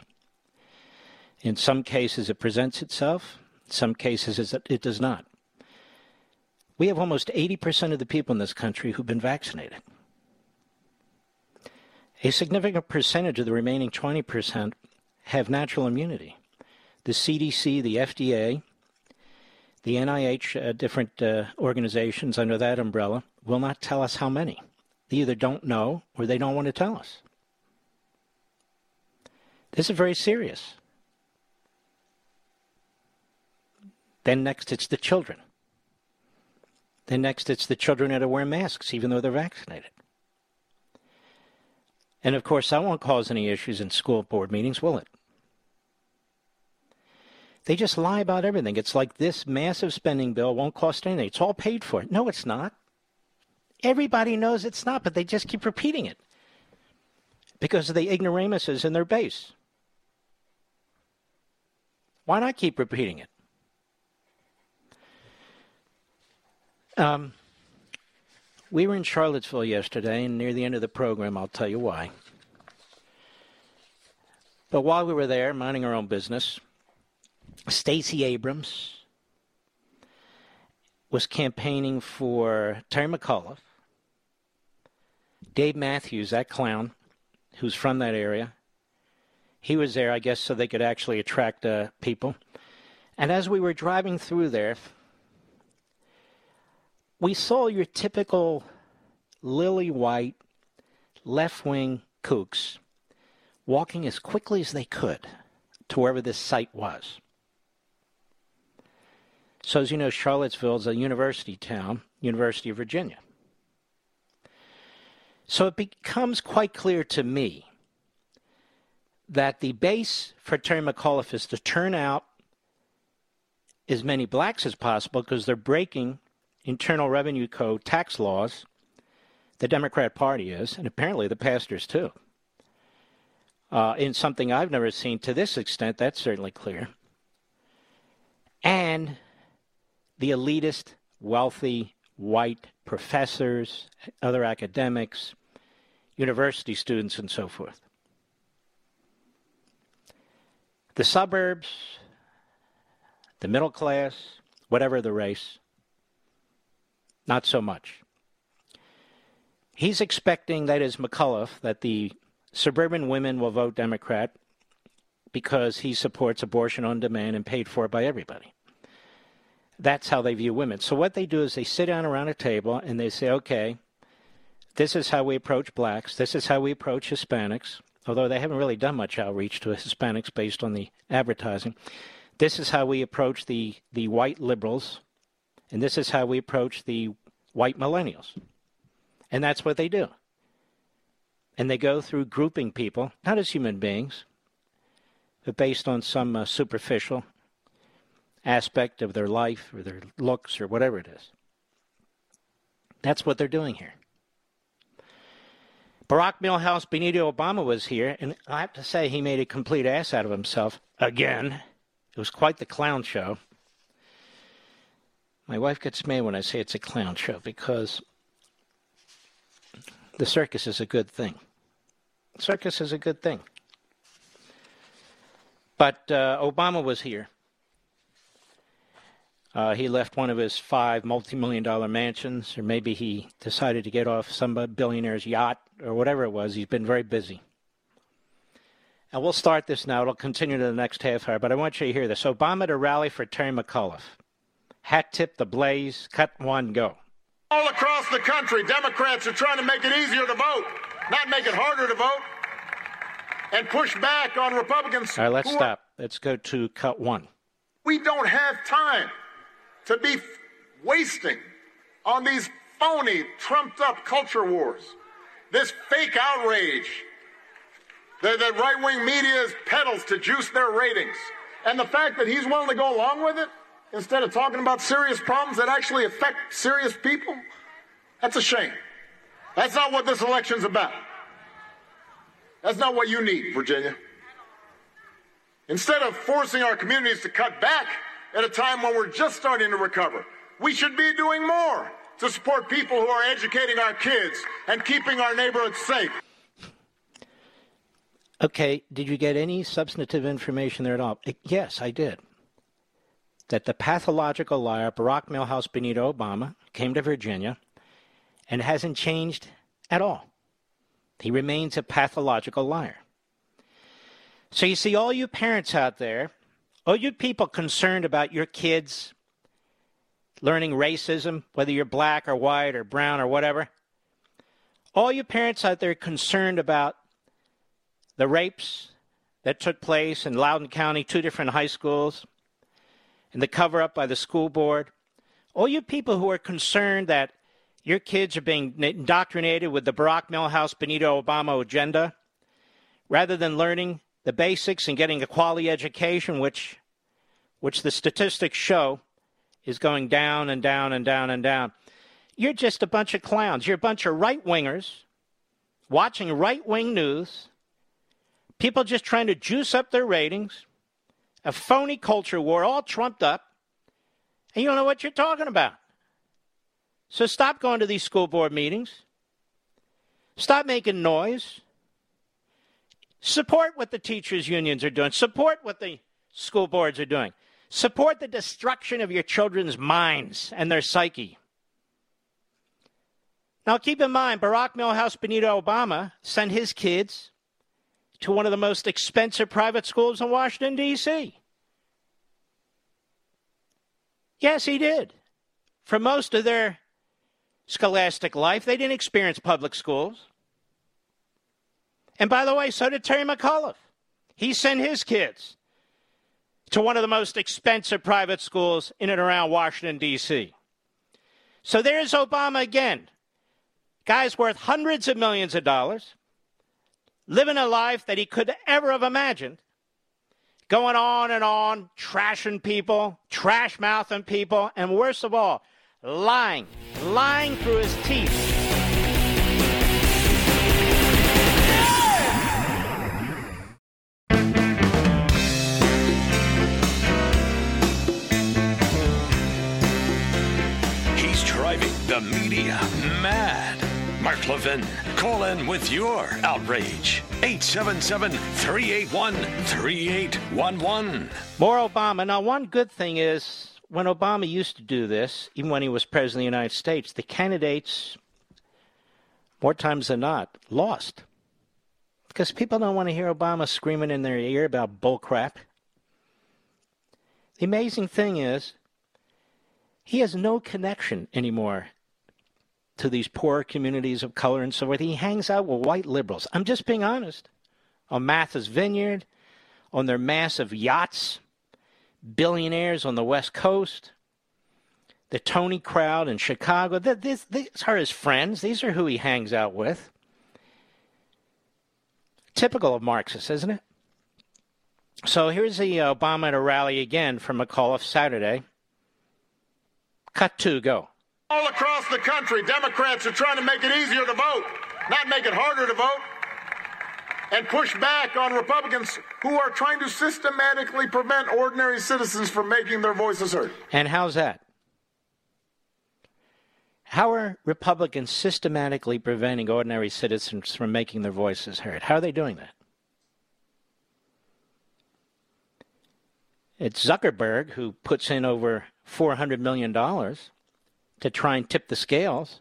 In some cases, it presents itself. In some cases, it does not. We have almost 80% of the people in this country who've been vaccinated. A significant percentage of the remaining 20% have natural immunity. The CDC, the FDA, the NIH, uh, different uh, organizations under that umbrella, will not tell us how many. They either don't know or they don't want to tell us. This is very serious. Then next, it's the children. Then next, it's the children that are wearing masks, even though they're vaccinated. And of course, that won't cause any issues in school board meetings, will it? They just lie about everything. It's like this massive spending bill won't cost anything. It's all paid for. No, it's not. Everybody knows it's not, but they just keep repeating it because of the ignoramuses in their base. Why not keep repeating it? Um, we were in Charlottesville yesterday, and near the end of the program, I'll tell you why. But while we were there, minding our own business, Stacey Abrams was campaigning for Terry McAuliffe. Dave Matthews, that clown, who's from that area, he was there, I guess, so they could actually attract uh, people. And as we were driving through there, we saw your typical lily white, left wing kooks walking as quickly as they could to wherever this site was. So, as you know, Charlottesville is a university town, University of Virginia. So it becomes quite clear to me that the base for Terry McAuliffe is to turn out as many blacks as possible because they're breaking Internal Revenue Code tax laws. The Democrat Party is, and apparently the pastors too. Uh, in something I've never seen to this extent, that's certainly clear. And the elitist, wealthy, white professors, other academics, university students, and so forth. The suburbs, the middle class, whatever the race, not so much. He's expecting, that is McAuliffe, that the suburban women will vote Democrat because he supports abortion on demand and paid for by everybody. That's how they view women. So what they do is they sit down around a table and they say, okay, this is how we approach blacks, this is how we approach Hispanics, although they haven't really done much outreach to Hispanics based on the advertising. This is how we approach the, the white liberals, and this is how we approach the white millennials. And that's what they do. And they go through grouping people, not as human beings, but based on some uh, superficial aspect of their life or their looks or whatever it is. That's what they're doing here. Barack Milhouse Benito Obama was here, and I have to say he made a complete ass out of himself again. It was quite the clown show. My wife gets mad when I say it's a clown show because the circus is a good thing. Circus is a good thing. But uh, Obama was here. Uh, he left one of his five multi-million dollar mansions, or maybe he decided to get off some billionaire's yacht, or whatever it was. He's been very busy. And we'll start this now. It'll continue to the next half hour, but I want you to hear this. Obama to rally for Terry McAuliffe. Hat tip the blaze, cut one, go. All across the country, Democrats are trying to make it easier to vote, not make it harder to vote, and push back on Republicans. All right, let's stop. Let's go to cut one. We don't have time to be wasting on these phony, trumped up culture wars, this fake outrage that, that right wing media peddles to juice their ratings. And the fact that he's willing to go along with it instead of talking about serious problems that actually affect serious people? That's a shame. That's not what this election's about. That's not what you need, Virginia. Instead of forcing our communities to cut back at a time when we're just starting to recover, we should be doing more to support people who are educating our kids and keeping our neighborhoods safe. Okay, did you get any substantive information there at all? Yes, I did that the pathological liar Barack Milhouse Benito Obama came to Virginia and hasn't changed at all. He remains a pathological liar. So you see, all you parents out there, all you people concerned about your kids learning racism, whether you're black or white or brown or whatever, all you parents out there concerned about the rapes that took place in Loudoun County, two different high schools, and the cover up by the school board, all you people who are concerned that your kids are being indoctrinated with the Barack Milhouse Benito Obama agenda, rather than learning the basics and getting a quality education, which, which the statistics show is going down and down and down and down. You're just a bunch of clowns. You're a bunch of right wingers watching right wing news, people just trying to juice up their ratings, a phony culture war all trumped up, and you don't know what you're talking about. So stop going to these school board meetings. Stop making noise. Support what the teachers' unions are doing. Support what the school boards are doing. Support the destruction of your children's minds and their psyche. Now, keep in mind, Barack Milhouse Benito Obama sent his kids to one of the most expensive private schools in Washington, D.C. Yes, he did. For most of their scholastic life, they didn't experience public schools. And by the way, so did Terry McAuliffe. He sent his kids to one of the most expensive private schools in and around Washington, D.C. So there's Obama again. Guy's worth hundreds of millions of dollars, living a life that he could ever have imagined, going on and on, trashing people, trash mouthing people, and worst of all, lying, lying through his teeth. He's driving the media mad. Mark Levin, call in with your outrage. 877 381 3811. More Obama. Now, one good thing is when Obama used to do this, even when he was president of the United States, the candidates, more times than not, lost. Because people don't want to hear Obama screaming in their ear about bullcrap. The amazing thing is, he has no connection anymore to these poor communities of color and so forth. He hangs out with white liberals. I'm just being honest. On Martha's Vineyard, on their massive yachts, billionaires on the West Coast, the Tony crowd in Chicago. These, these are his friends. These are who he hangs out with. Typical of Marxists, isn't it? So here's the Obama at a rally again from McAuliffe Saturday. Cut two, go. All across the country, Democrats are trying to make it easier to vote, not make it harder to vote, and push back on Republicans who are trying to systematically prevent ordinary citizens from making their voices heard. And how's that? How are Republicans systematically preventing ordinary citizens from making their voices heard? How are they doing that? It's Zuckerberg who puts in over $400 million to try and tip the scales.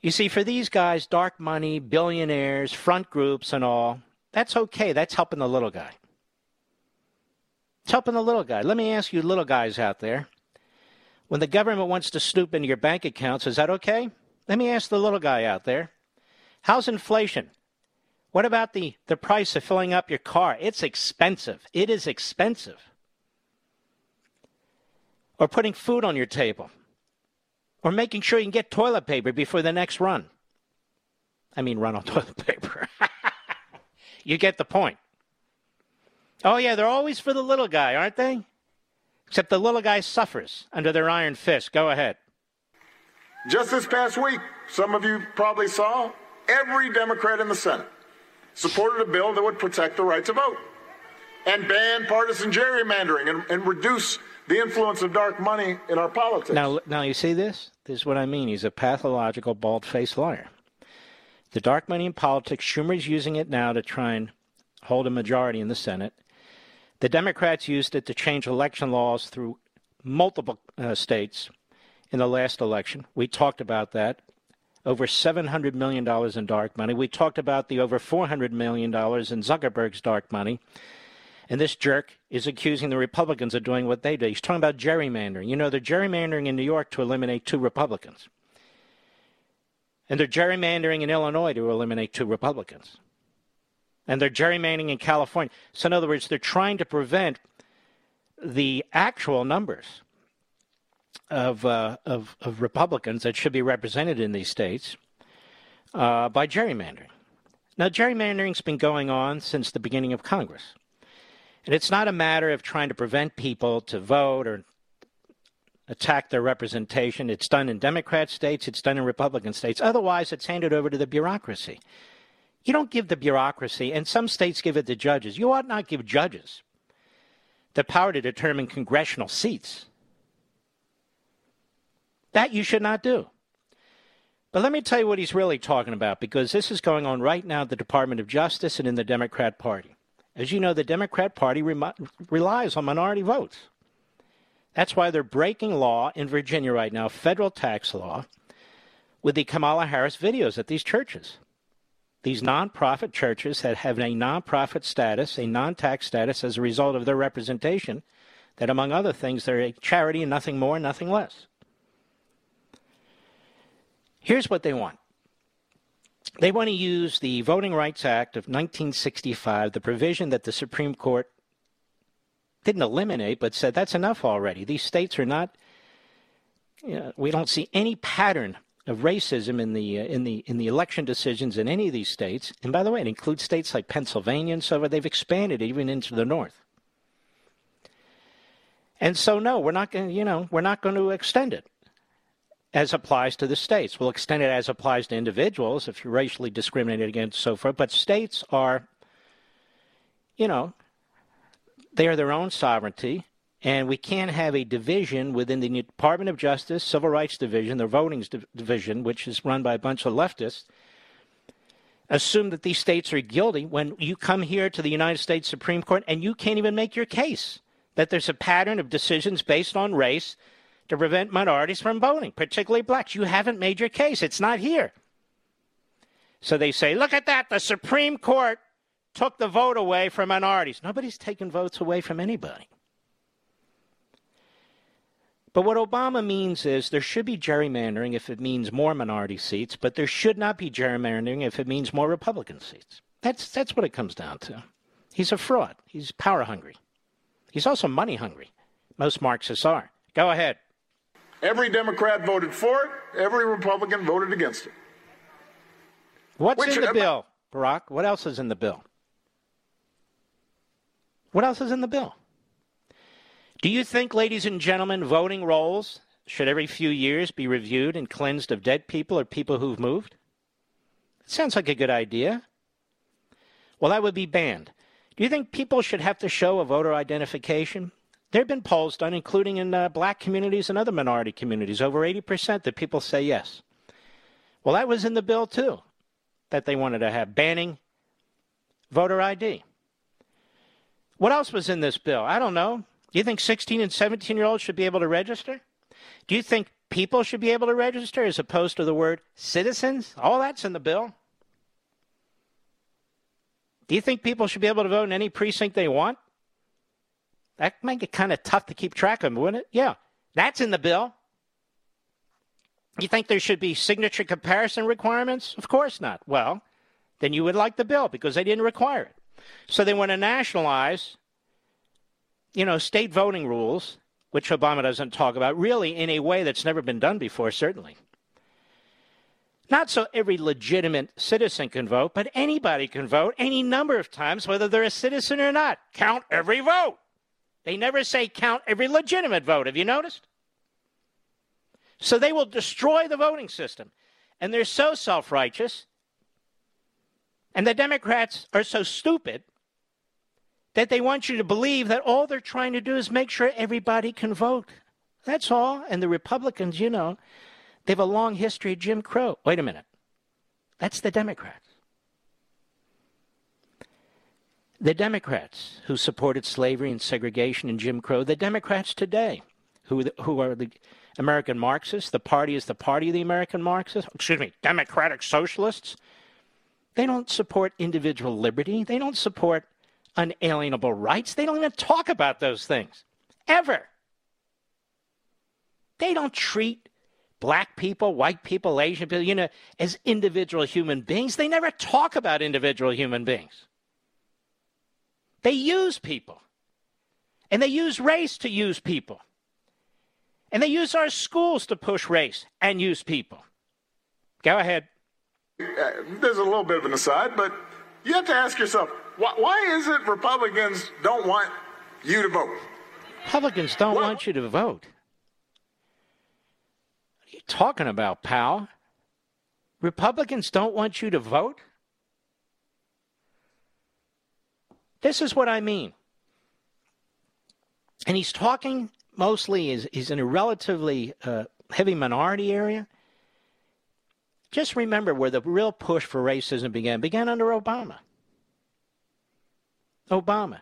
You see, for these guys, dark money, billionaires, front groups, and all, that's okay. That's helping the little guy. It's helping the little guy. Let me ask you, little guys out there. When the government wants to snoop into your bank accounts, is that okay? Let me ask the little guy out there. How's inflation? What about the, the price of filling up your car? It's expensive. It is expensive. Or putting food on your table. Or making sure you can get toilet paper before the next run. I mean, run on toilet paper. you get the point. Oh, yeah, they're always for the little guy, aren't they? Except the little guy suffers under their iron fist. Go ahead. Just this past week, some of you probably saw every Democrat in the Senate supported a bill that would protect the right to vote and ban partisan gerrymandering and, and reduce the influence of dark money in our politics. Now, now you see this? This is what I mean. He's a pathological, bald-faced liar. The dark money in politics, Schumer's using it now to try and hold a majority in the Senate. The Democrats used it to change election laws through multiple uh, states in the last election. We talked about that. Over $700 million in dark money. We talked about the over $400 million in Zuckerberg's dark money. And this jerk is accusing the Republicans of doing what they do. He's talking about gerrymandering. You know, they're gerrymandering in New York to eliminate two Republicans. And they're gerrymandering in Illinois to eliminate two Republicans. And they're gerrymandering in California. So, in other words, they're trying to prevent the actual numbers of, uh, of, of, Republicans that should be represented in these states uh, by gerrymandering. Now, gerrymandering's been going on since the beginning of Congress. And it's not a matter of trying to prevent people to vote or attack their representation. It's done in Democrat states, it's done in Republican states. Otherwise, it's handed over to the bureaucracy. You don't give the bureaucracy, and some states give it to judges. You ought not give judges the power to determine congressional seats. That you should not do. But let me tell you what he's really talking about because this is going on right now at the Department of Justice and in the Democrat Party. As you know, the Democrat Party relies on minority votes. That's why they're breaking law in Virginia right now, federal tax law, with the Kamala Harris videos at these churches. These nonprofit churches that have a nonprofit status, a non tax status as a result of their representation, that among other things, they're a charity and nothing more, nothing less. Here's what they want they want to use the Voting Rights Act of 1965, the provision that the Supreme Court didn't eliminate, but said that's enough already. These states are not. You know, we don't see any pattern of racism in the uh, in the in the election decisions in any of these states. And by the way, it includes states like Pennsylvania and so. They've expanded even into the north. And so, no, we're not going. You know, we're not going to extend it as applies to the states. We'll extend it as applies to individuals if you're racially discriminated against, so forth. But states are, you know, they are their own sovereignty, and we can't have a division within the Department of Justice, Civil Rights Division, the Voting Division, which is run by a bunch of leftists. Assume that these states are guilty when you come here to the United States Supreme Court and you can't even make your case that there's a pattern of decisions based on race to prevent minorities from voting, particularly blacks. You haven't made your case. It's not here. So they say, look at that. The Supreme Court took the vote away from minorities. Nobody's taken votes away from anybody. But what Obama means is there should be gerrymandering if it means more minority seats, but there should not be gerrymandering if it means more Republican seats. That's, that's what it comes down to. He's a fraud. He's power hungry. He's also money hungry. Most Marxists are. Go ahead. Every Democrat voted for it, every Republican voted against it. What's Which, in the bill, Barack? What else is in the bill? What else is in the bill? Do you think, ladies and gentlemen, voting rolls should every few years be reviewed and cleansed of dead people or people who've moved? It sounds like a good idea. Well, that would be banned. Do you think people should have to show a voter identification? There have been polls done, including in uh, black communities and other minority communities, over 80% that people say yes. Well, that was in the bill, too, that they wanted to have banning voter ID. What else was in this bill? I don't know. Do you think 16 and 17 year olds should be able to register? Do you think people should be able to register as opposed to the word citizens? All that's in the bill. Do you think people should be able to vote in any precinct they want? That might get kind of tough to keep track of, wouldn't it? Yeah, that's in the bill. You think there should be signature comparison requirements? Of course not. Well, then you would like the bill because they didn't require it. So they want to nationalize, you know, state voting rules, which Obama doesn't talk about, really in a way that's never been done before, certainly. Not so every legitimate citizen can vote, but anybody can vote any number of times, whether they're a citizen or not. Count every vote. They never say count every legitimate vote. Have you noticed? So they will destroy the voting system. And they're so self righteous, and the Democrats are so stupid that they want you to believe that all they're trying to do is make sure everybody can vote. That's all. And the Republicans, you know, they have a long history of Jim Crow. Wait a minute. That's the Democrats. The Democrats who supported slavery and segregation and Jim Crow, the Democrats today who, who are the American Marxists, the party is the party of the American Marxists, excuse me, Democratic Socialists. They don't support individual liberty. They don't support unalienable rights. They don't even talk about those things, ever. They don't treat black people, white people, Asian people, you know, as individual human beings. They never talk about individual human beings. They use people. And they use race to use people. And they use our schools to push race and use people. Go ahead. Uh, there's a little bit of an aside, but you have to ask yourself why, why is it Republicans don't want you to vote? Republicans don't well, want you to vote. What are you talking about, pal? Republicans don't want you to vote? This is what I mean. And he's talking mostly, is he's in a relatively uh, heavy minority area. Just remember where the real push for racism began. Began under Obama. Obama.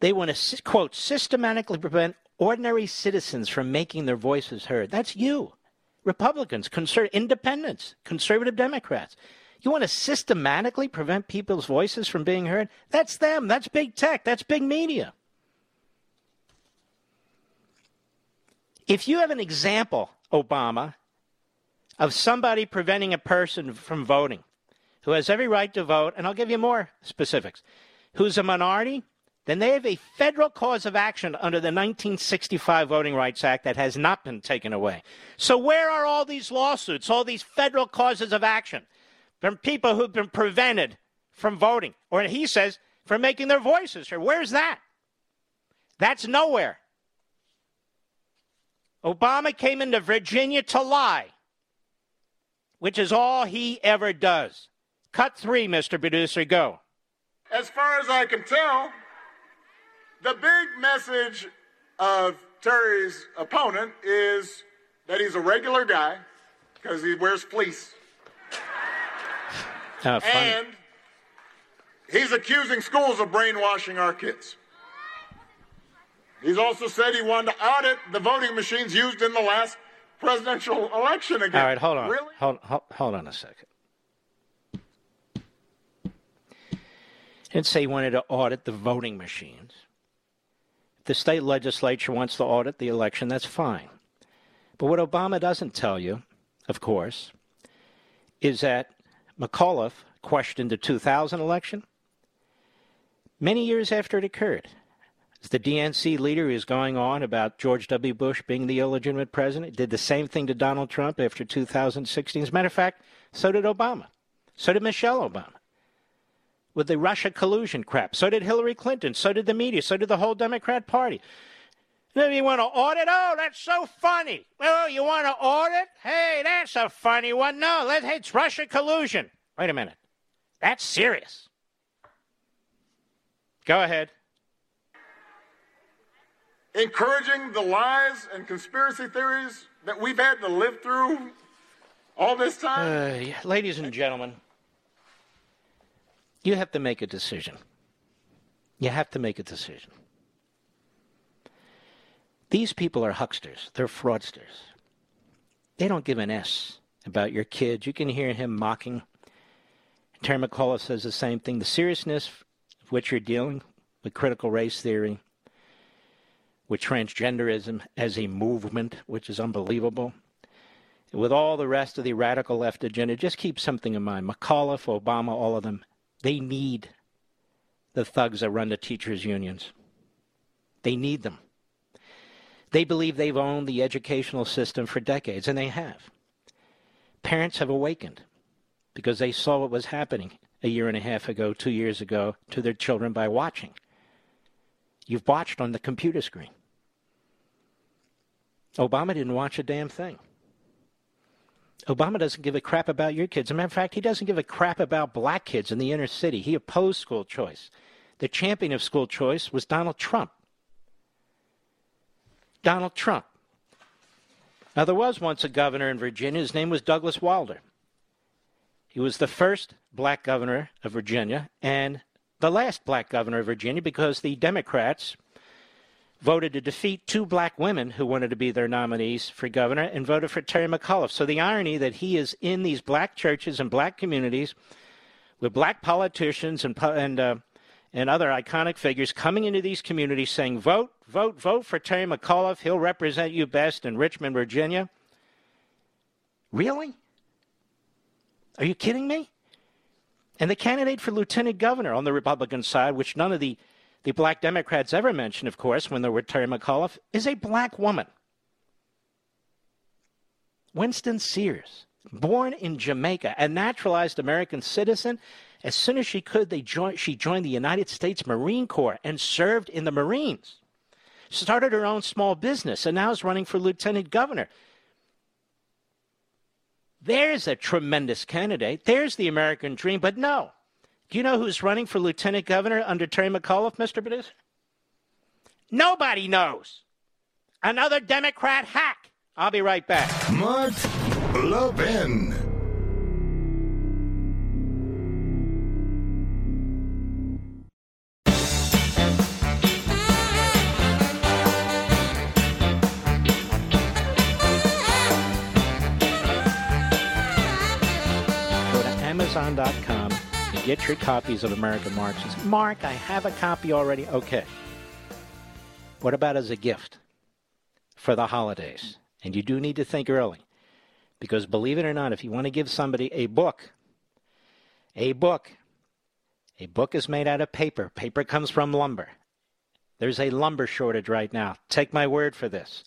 They want to, quote, systematically prevent ordinary citizens from making their voices heard. That's you. Republicans, conser- independents, conservative Democrats. You want to systematically prevent people's voices from being heard? That's them. That's big tech. That's big media. If you have an example, Obama, of somebody preventing a person from voting who has every right to vote, and I'll give you more specifics, who's a minority, then they have a federal cause of action under the 1965 Voting Rights Act that has not been taken away. So, where are all these lawsuits, all these federal causes of action from people who've been prevented from voting, or he says, from making their voices heard? Where's that? That's nowhere. Obama came into Virginia to lie, which is all he ever does. Cut three, Mr. Producer, go. As far as I can tell, the big message of Terry's opponent is that he's a regular guy because he wears fleece. And he's accusing schools of brainwashing our kids. He's also said he wanted to audit the voting machines used in the last presidential election again. All right, hold on. Really? Hold, hold, hold on a second. Didn't say he wanted to audit the voting machines. If the state legislature wants to audit the election, that's fine. But what Obama doesn't tell you, of course, is that McAuliffe questioned the 2000 election many years after it occurred. As the DNC leader is going on about George W. Bush being the illegitimate president, did the same thing to Donald Trump after 2016. As a matter of fact, so did Obama. So did Michelle Obama with the Russia collusion crap. So did Hillary Clinton. So did the media. So did the whole Democrat Party. Then you want to audit? Oh, that's so funny. Oh, you want to audit? Hey, that's a funny one. No, let, hey, it's Russia collusion. Wait a minute. That's serious. Go ahead. Encouraging the lies and conspiracy theories that we've had to live through all this time? Uh, ladies and gentlemen, you have to make a decision. You have to make a decision. These people are hucksters, they're fraudsters. They don't give an S about your kids. You can hear him mocking. Terry McAuliffe says the same thing. The seriousness of which you're dealing with critical race theory, with transgenderism as a movement, which is unbelievable, with all the rest of the radical left agenda, just keep something in mind. McAuliffe, Obama, all of them, they need the thugs that run the teachers' unions. They need them. They believe they've owned the educational system for decades, and they have. Parents have awakened because they saw what was happening a year and a half ago, two years ago, to their children by watching. You've watched on the computer screen. Obama didn't watch a damn thing. Obama doesn't give a crap about your kids. As a matter of fact, he doesn't give a crap about black kids in the inner city. He opposed school choice. The champion of school choice was Donald Trump. Donald Trump. Now, there was once a governor in Virginia. His name was Douglas Wilder. He was the first black governor of Virginia and the last black governor of Virginia because the Democrats voted to defeat two black women who wanted to be their nominees for governor and voted for Terry McAuliffe. So the irony that he is in these black churches and black communities with black politicians and and uh, and other iconic figures coming into these communities saying, "Vote, vote, vote for Terry McAuliffe. He'll represent you best in Richmond, Virginia." Really? Are you kidding me? And the candidate for lieutenant governor on the Republican side, which none of the the black Democrats ever mentioned, of course, when there were Terry McAuliffe, is a black woman. Winsome Sears, born in Jamaica, a naturalized American citizen. As soon as she could, they joined, she joined the United States Marine Corps and served in the Marines. Started her own small business and now is running for lieutenant governor. There's a tremendous candidate. There's the American dream. But no, do you know who's running for lieutenant governor under Terry McAuliffe, Mr. Producer? Nobody knows. Another Democrat hack I'll be right back. Mark Levin. Get your copies of American Marxism. Mark, I have a copy already. Okay. What about as a gift for the holidays? And you do need to think early. Because believe it or not, if you want to give somebody a book, a book, a book is made out of paper. Paper comes from lumber. There's a lumber shortage right now. Take my word for this.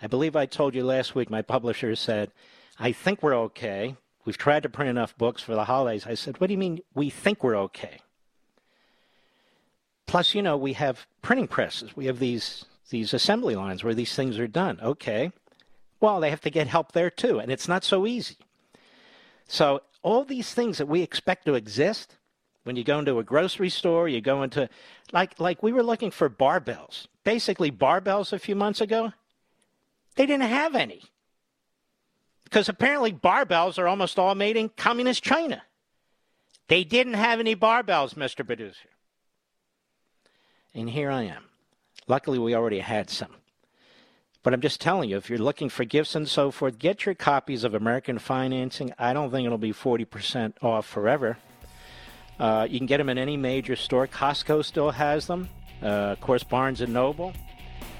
I believe I told you last week, my publisher said, I think we're okay. We've tried to print enough books for the holidays. I said, What do you mean we think we're okay? Plus, you know, we have printing presses. We have these these assembly lines where these things are done. Okay. Well, they have to get help there too, and it's not so easy. So, all these things that we expect to exist when you go into a grocery store, you go into like like we were looking for barbells. Basically barbells a few months ago. They didn't have any. Because apparently barbells are almost all made in communist China. They didn't have any barbells, Mr. Producer. And here I am. Luckily, we already had some. But I'm just telling you, if you're looking for gifts and so forth, get your copies of American Financing. I don't think it'll be 40% off forever. Uh, you can get them in any major store. Costco still has them. Uh, of course, Barnes Noble,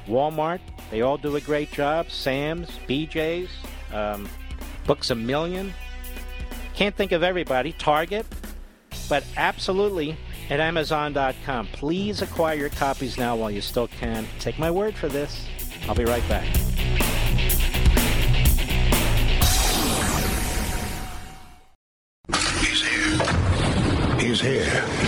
Walmart. They all do a great job. Sam's, BJ's, um, Books a Million. Can't think of everybody. Target, but absolutely at Amazon.com. Please acquire your copies now while you still can. Take my word for this. I'll be right back. He's here. He's here.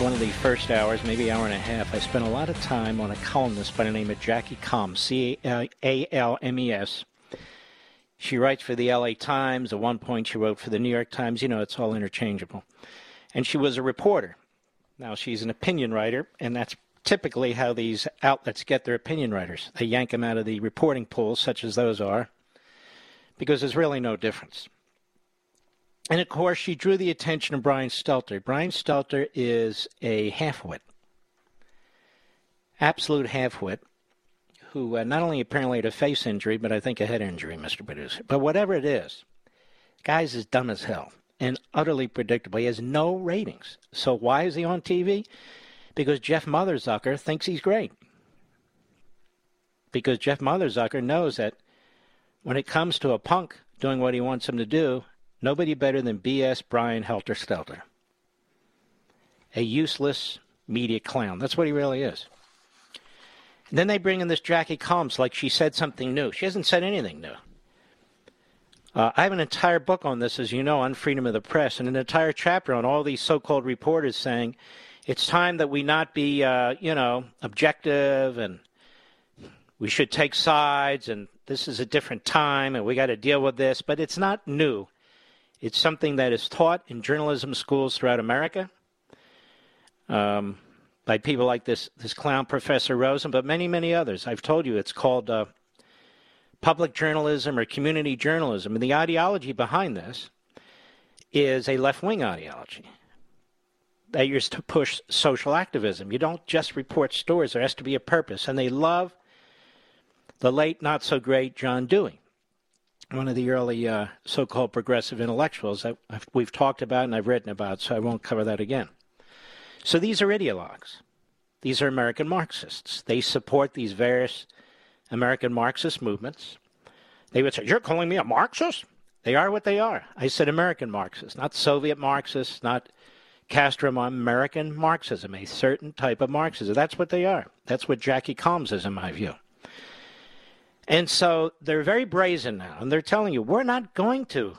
one of the first hours, maybe hour and a half, I spent a lot of time on a columnist by the name of Jackie Calmes, C-A-L-M-E-S. She writes for the LA Times. At one point, she wrote for the New York Times. You know, it's all interchangeable. And she was a reporter. Now, she's an opinion writer, and that's typically how these outlets get their opinion writers. They yank them out of the reporting pools, such as those are, because there's really no difference. And of course, she drew the attention of Brian Stelter. Brian Stelter is a halfwit, absolute halfwit, who uh, not only apparently had a face injury, but I think a head injury, Mr. Producer. But whatever it is, guy's is dumb as hell and utterly predictable. He has no ratings. So why is he on TV? Because Jeff Motherzucker thinks he's great. Because Jeff Motherzucker knows that when it comes to a punk doing what he wants him to do, nobody better than B.S. Brian Helter Stelter. A useless media clown. That's what he really is. And then they bring in this Jackie Calmes like she said something new. She hasn't said anything new. Uh, I have an entire book on this, as you know, on freedom of the press, and an entire chapter on all these so called reporters saying it's time that we not be, uh, you know, objective and we should take sides and this is a different time and we got to deal with this. But it's not new. It's something that is taught in journalism schools throughout America um, by people like this, this clown Professor Rosen, but many, many others. I've told you it's called uh, public journalism or community journalism. And the ideology behind this is a left wing ideology that used to push social activism. You don't just report stories, there has to be a purpose. And they love the late, not so great John Dewey, one of the early uh, so called progressive intellectuals that we've talked about and I've written about, so I won't cover that again. So these are ideologues. These are American Marxists. They support these various American Marxist movements. They would say, You're calling me a Marxist? They are what they are. I said American Marxists, not Soviet Marxists, not Castro American Marxism, a certain type of Marxism. That's what they are. That's what Jackie Calmes is, in my view. And so they're very brazen now, and they're telling you, we're not going to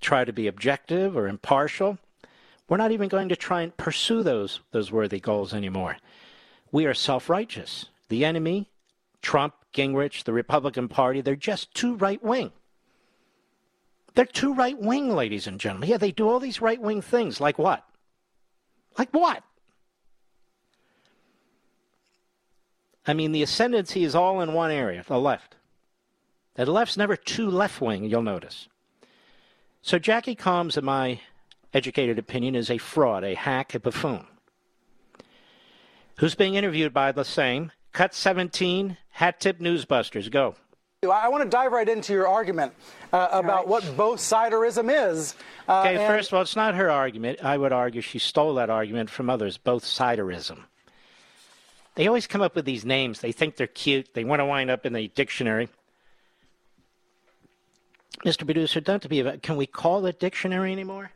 try to be objective or impartial. We're not even going to try and pursue those, those worthy goals anymore. We are self righteous. The enemy, Trump, Gingrich, the Republican Party, they're just too right wing. They're too right wing, ladies and gentlemen. Yeah, they do all these right wing things. Like what? Like what? I mean, the ascendancy is all in one area, the left. The left's never too left wing, you'll notice. So Jackie Calmes, in my educated opinion, is a fraud, a hack, a buffoon. Who's being interviewed by the same? Cut 17, Hat Tip Newsbusters. Go. I want to dive right into your argument uh, about right. what both siderism is. Uh, okay, and... first of all, it's not her argument. I would argue she stole that argument from others, both siderism. They always come up with these names. They think they're cute. They want to wind up in the dictionary. Mr. Producer, don't be. Can we call it dictionary anymore?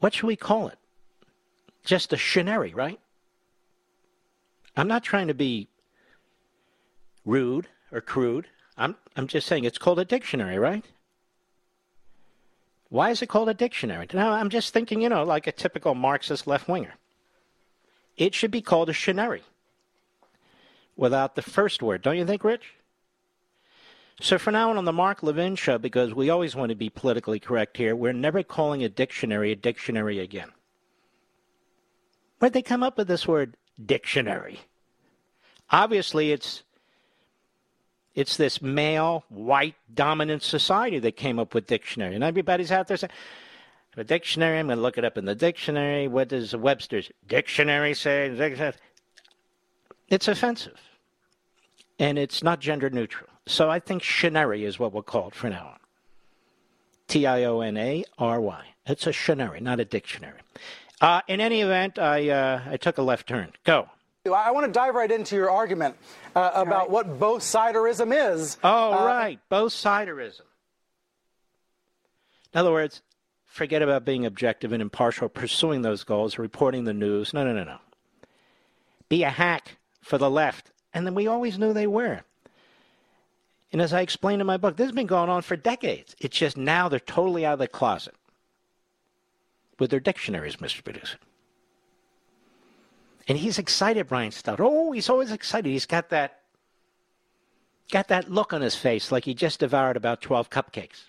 What should we call it? Just a shinary, right? I'm not trying to be rude or crude. I'm I'm just saying it's called a dictionary, right? Why is it called a dictionary? Now I'm just thinking, you know, like a typical Marxist left winger. It should be called a shinary without the first word, don't you think, Rich? So for now on the Mark Levin show, because we always want to be politically correct here, we're never calling a dictionary a dictionary again. Where'd they come up with this word dictionary? Obviously, it's it's this male, white, dominant society that came up with dictionary. And everybody's out there saying, a dictionary, I'm going to look it up in the dictionary. What does Webster's dictionary say? It's offensive. And it's not gender neutral. So I think shinary is what we'll call it for now on. T I O N A R Y. It's a shinary, not a dictionary. Uh, in any event, I, uh, I took a left turn. Go. I want to dive right into your argument uh, about right. what both siderism is. Oh, uh, right. Both siderism. In other words, forget about being objective and impartial, pursuing those goals, reporting the news. No, no, no, no. Be a hack for the left. And then we always knew they were. And as I explained in my book, this has been going on for decades. It's just now they're totally out of the closet with their dictionaries, Mr. Producer. And he's excited, Brian Stout. Oh, he's always excited. He's got that got that look on his face like he just devoured about 12 cupcakes.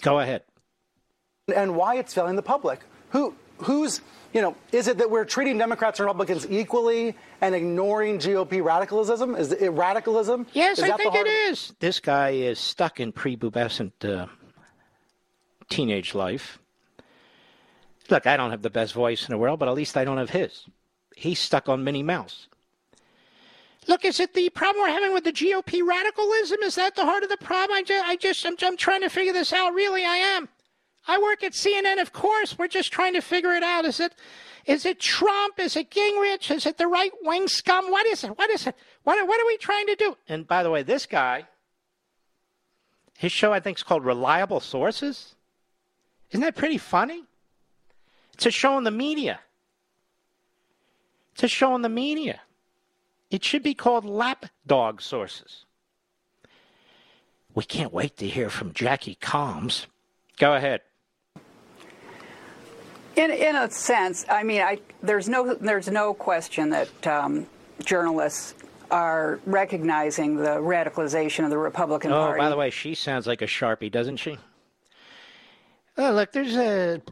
Go ahead. And why it's failing the public. Who who's, you know, is it that we're treating Democrats and Republicans equally and ignoring GOP radicalism? Is it radicalism? Yes, is I think it is. This guy is stuck in prepubescent uh, teenage life. Look, I don't have the best voice in the world, but at least I don't have his he's stuck on Minnie Mouse. Look, is it the problem we're having with the GOP radicalism? Is that the heart of the problem? I just, I just, I'm, I'm trying to figure this out. Really, I am. I work at CNN, of course. We're just trying to figure it out. Is it, is it Trump? Is it Gingrich? Is it the right wing scum? What is it? What is it? What, what are we trying to do? And by the way, this guy, his show I think is called Reliable Sources. Isn't that pretty funny? It's a show in the media to show in the media. It should be called lapdog sources. We can't wait to hear from Jackie Calmes. Go ahead. In, in a sense, I mean, I, there's no there's no question that um, journalists are recognizing the radicalization of the Republican oh, Party. Oh, by the way, she sounds like a sharpie, doesn't she? Oh, look, there's a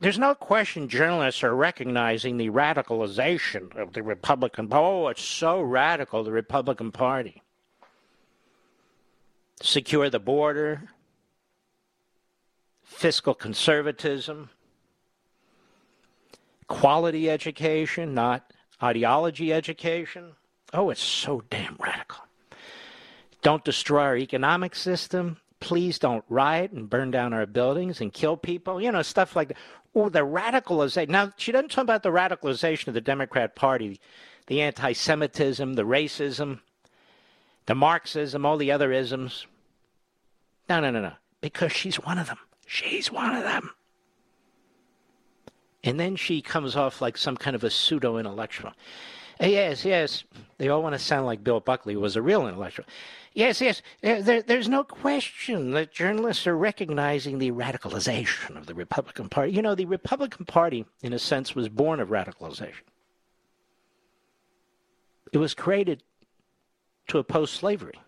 there's no question journalists are recognizing the radicalization of the Republican Oh, it's so radical, the Republican Party. Secure the border, fiscal conservatism, quality education, not ideology education. Oh, it's so damn radical. Don't destroy our economic system. Please don't riot and burn down our buildings and kill people. You know, stuff like that or the radicalization. Now, she doesn't talk about the radicalization of the Democrat Party, the anti Semitism, the racism, the Marxism, all the other isms. No, no, no, no. Because she's one of them. She's one of them. And then she comes off like some kind of a pseudo intellectual. Eh, yes, yes. They all want to sound like Bill Buckley was a real intellectual. Yes, yes. Eh, there, there's no question that journalists are recognizing the radicalization of the Republican Party. You know, the Republican Party, in a sense, was born of radicalization. It was created to oppose slavery.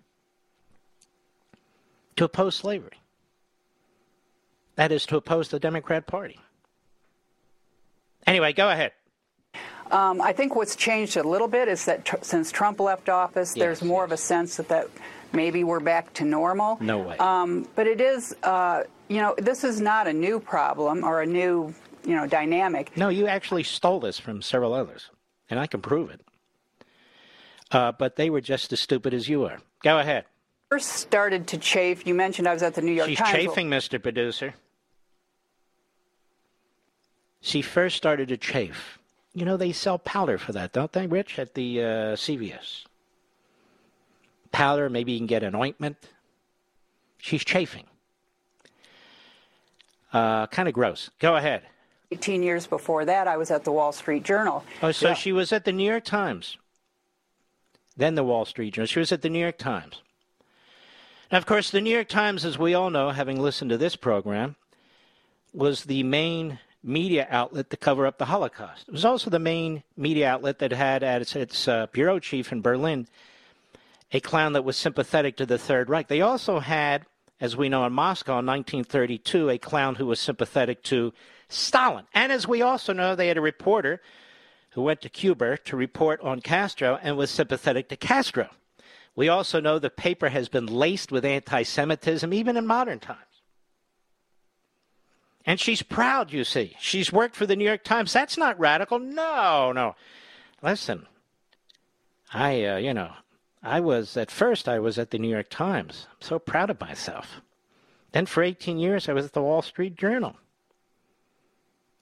To oppose slavery. That is to oppose the Democrat Party. Anyway, go ahead. Um, I think what's changed a little bit is that tr- since Trump left office, yes, there's more yes. of a sense that, that maybe we're back to normal. No way. Um, but it is, uh, you know, this is not a new problem or a new, you know, dynamic. No, you actually stole this from several others, and I can prove it. Uh, but they were just as stupid as you are. Go ahead. First started to chafe. You mentioned I was at the New York She's Times. She's chafing, Mr. Producer. She first started to chafe. You know, they sell powder for that, don't they, Rich, at the uh, CVS? Powder, maybe you can get an ointment. She's chafing. Uh, kind of gross. Go ahead. 18 years before that, I was at the Wall Street Journal. Oh, so yeah. she was at the New York Times, then the Wall Street Journal. She was at the New York Times. Now, of course, the New York Times, as we all know, having listened to this program, was the main media outlet to cover up the Holocaust. It was also the main media outlet that had its, its uh, bureau chief in Berlin a clown that was sympathetic to the Third Reich. They also had, as we know in Moscow in 1932, a clown who was sympathetic to Stalin. And as we also know, they had a reporter who went to Cuba to report on Castro and was sympathetic to Castro. We also know the paper has been laced with anti Semitism even in modern times. And she's proud, you see. She's worked for the New York Times. That's not radical. No, no. Listen, I, uh, you know, I was, at first, I was at the New York Times. I'm so proud of myself. Then for 18 years, I was at the Wall Street Journal.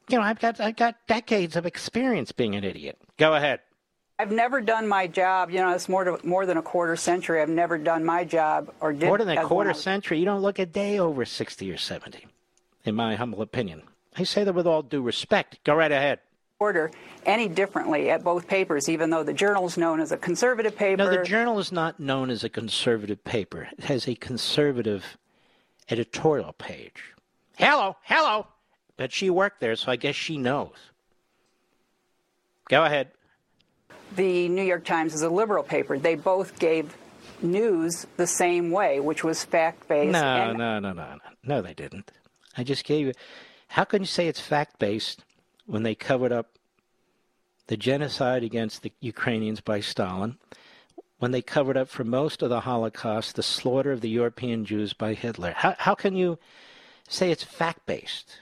You know, I've got, I've got decades of experience being an idiot. Go ahead. I've never done my job. You know, it's more to, more than a quarter century. I've never done my job or did more than a quarter century. You don't look a day over 60 or 70 in my humble opinion. I say that with all due respect. Go right ahead. Order any differently at both papers, even though the journal is known as a conservative paper. No, the journal is not known as a conservative paper. It has a conservative editorial page. Hello, hello. But she worked there, so I guess she knows. Go ahead. The New York Times is a liberal paper. They both gave news the same way, which was fact based. No, and... no, no, no, no. No, they didn't. I just gave you. How can you say it's fact based when they covered up the genocide against the Ukrainians by Stalin, when they covered up for most of the Holocaust the slaughter of the European Jews by Hitler? How, how can you say it's fact based?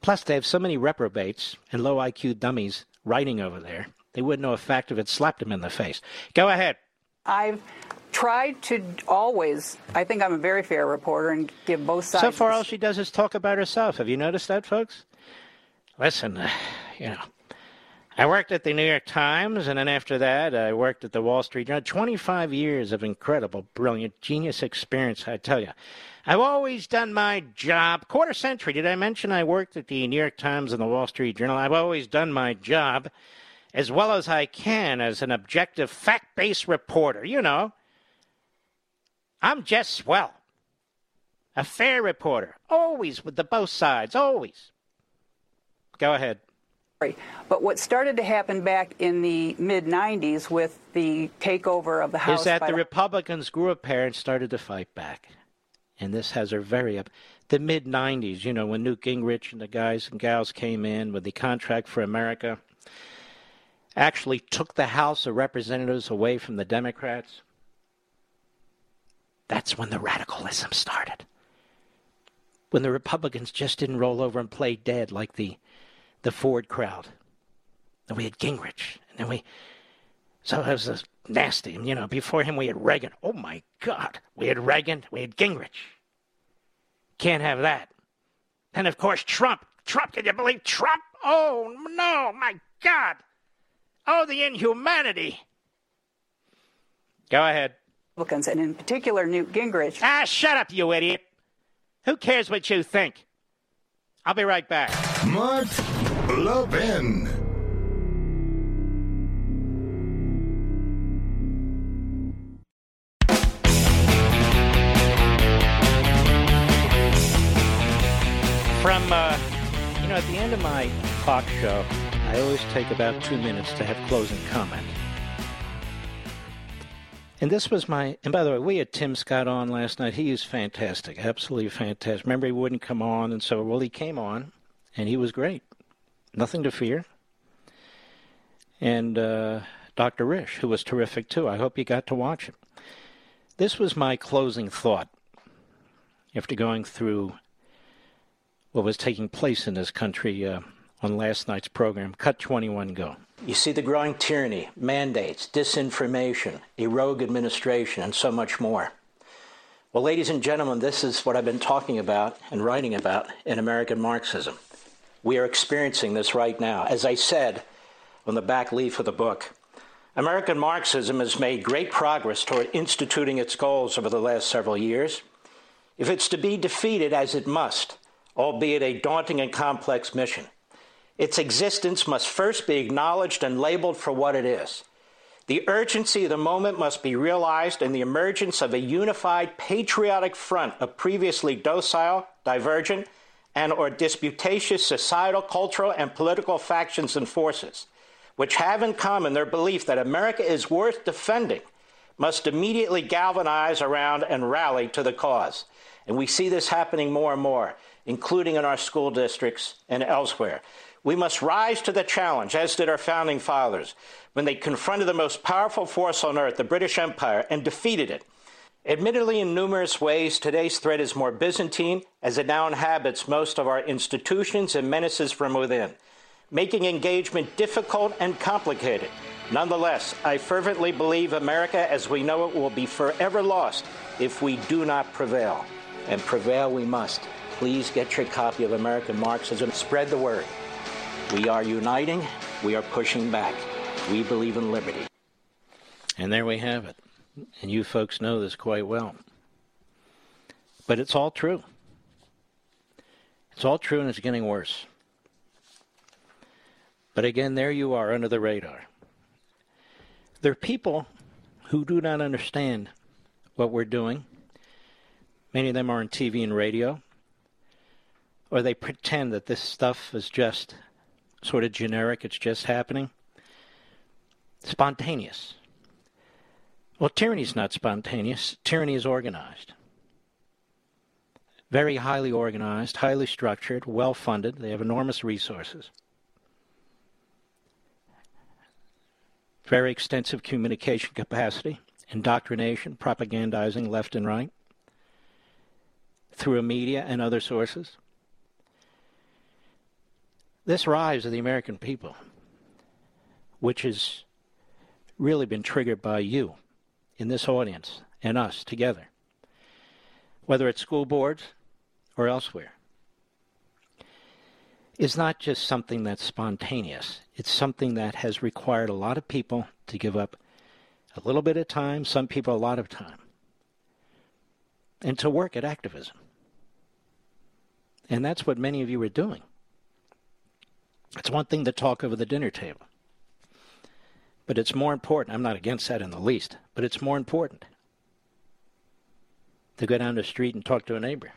Plus, they have so many reprobates and low IQ dummies writing over there. They wouldn't know a fact if it slapped them in the face. Go ahead. I've tried to always, I think I'm a very fair reporter and give both sides. So far, all she does is talk about herself. Have you noticed that, folks? Listen, uh, you know, I worked at the New York Times, and then after that, I worked at the Wall Street Journal. 25 years of incredible, brilliant, genius experience, I tell you. I've always done my job. Quarter century. Did I mention I worked at the New York Times and the Wall Street Journal? I've always done my job as well as I can as an objective, fact based reporter. You know, I'm just swell. A fair reporter. Always with the both sides. Always. Go ahead. But what started to happen back in the mid 90s with the takeover of the House is that the Republicans grew a pair and started to fight back. And this has her very up. The mid 90s, you know, when Newt Gingrich and the guys and gals came in with the contract for America, actually took the House of Representatives away from the Democrats. That's when the radicalism started. When the Republicans just didn't roll over and play dead like the, the Ford crowd. Then we had Gingrich, and then we. So it was nasty. And, you know, before him we had Reagan. Oh my God. We had Reagan, we had Gingrich. Can't have that. And of course, Trump. Trump, can you believe Trump? Oh no, my God. Oh, the inhumanity. Go ahead. Republicans, and in particular Newt Gingrich. Ah, shut up, you idiot. Who cares what you think? I'll be right back. Mark Levin. From, uh, you know, at the end of my talk show, I always take about two minutes to have closing comment. And this was my, and by the way, we had Tim Scott on last night. He is fantastic, absolutely fantastic. Remember, he wouldn't come on, and so, well, he came on, and he was great. Nothing to fear. And uh, Dr. Risch, who was terrific too. I hope you got to watch it. This was my closing thought after going through what was taking place in this country uh, on last night's program. Cut 21 go. You see the growing tyranny, mandates, disinformation, a rogue administration, and so much more. Well, ladies and gentlemen, this is what I've been talking about and writing about in American Marxism. We are experiencing this right now. As I said on the back leaf of the book, American Marxism has made great progress toward instituting its goals over the last several years. If it's to be defeated, as it must, albeit a daunting and complex mission. Its existence must first be acknowledged and labeled for what it is. The urgency of the moment must be realized in the emergence of a unified patriotic front of previously docile, divergent, and or disputatious societal, cultural, and political factions and forces, which have in common their belief that America is worth defending, must immediately galvanize around and rally to the cause. And we see this happening more and more including in our school districts and elsewhere. We must rise to the challenge, as did our founding fathers, when they confronted the most powerful force on earth, the British Empire, and defeated it. Admittedly, in numerous ways, today's threat is more Byzantine, as it now inhabits most of our institutions and menaces from within, making engagement difficult and complicated. Nonetheless, I fervently believe America as we know it will be forever lost if we do not prevail. And prevail we must please get your copy of American Marxism. Spread the word. We are uniting. We are pushing back. We believe in liberty. And there we have it. And you folks know this quite well. But it's all true. It's all true and it's getting worse. But again, there you are under the radar. There are people who do not understand what we're doing. Many of them are on TV and radio or they pretend that this stuff is just sort of generic, it's just happening. Spontaneous. Well, tyranny is not spontaneous, tyranny is organized. Very highly organized, highly structured, well funded. They have enormous resources. Very extensive communication capacity, indoctrination, propagandizing left and right through a media and other sources this rise of the American people, which has really been triggered by you in this audience and us together, whether at school boards or elsewhere, is not just something that's spontaneous. It's something that has required a lot of people to give up a little bit of time, some people a lot of time, and to work at activism. And that's what many of you are doing. It's one thing to talk over the dinner table. But it's more important. I'm not against that in the least, but it's more important to go down the street and talk to a neighbor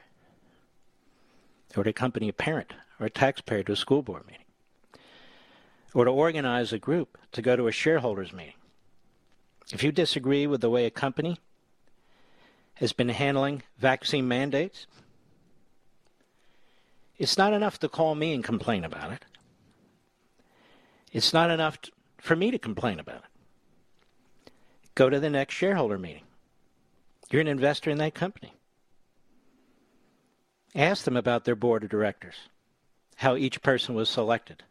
or to accompany a parent or a taxpayer to a school board meeting or to organize a group to go to a shareholders meeting. If you disagree with the way a company has been handling vaccine mandates, it's not enough to call me and complain about it. It's not enough to, for me to complain about it. Go to the next shareholder meeting. You're an investor in that company. Ask them about their board of directors, how each person was selected.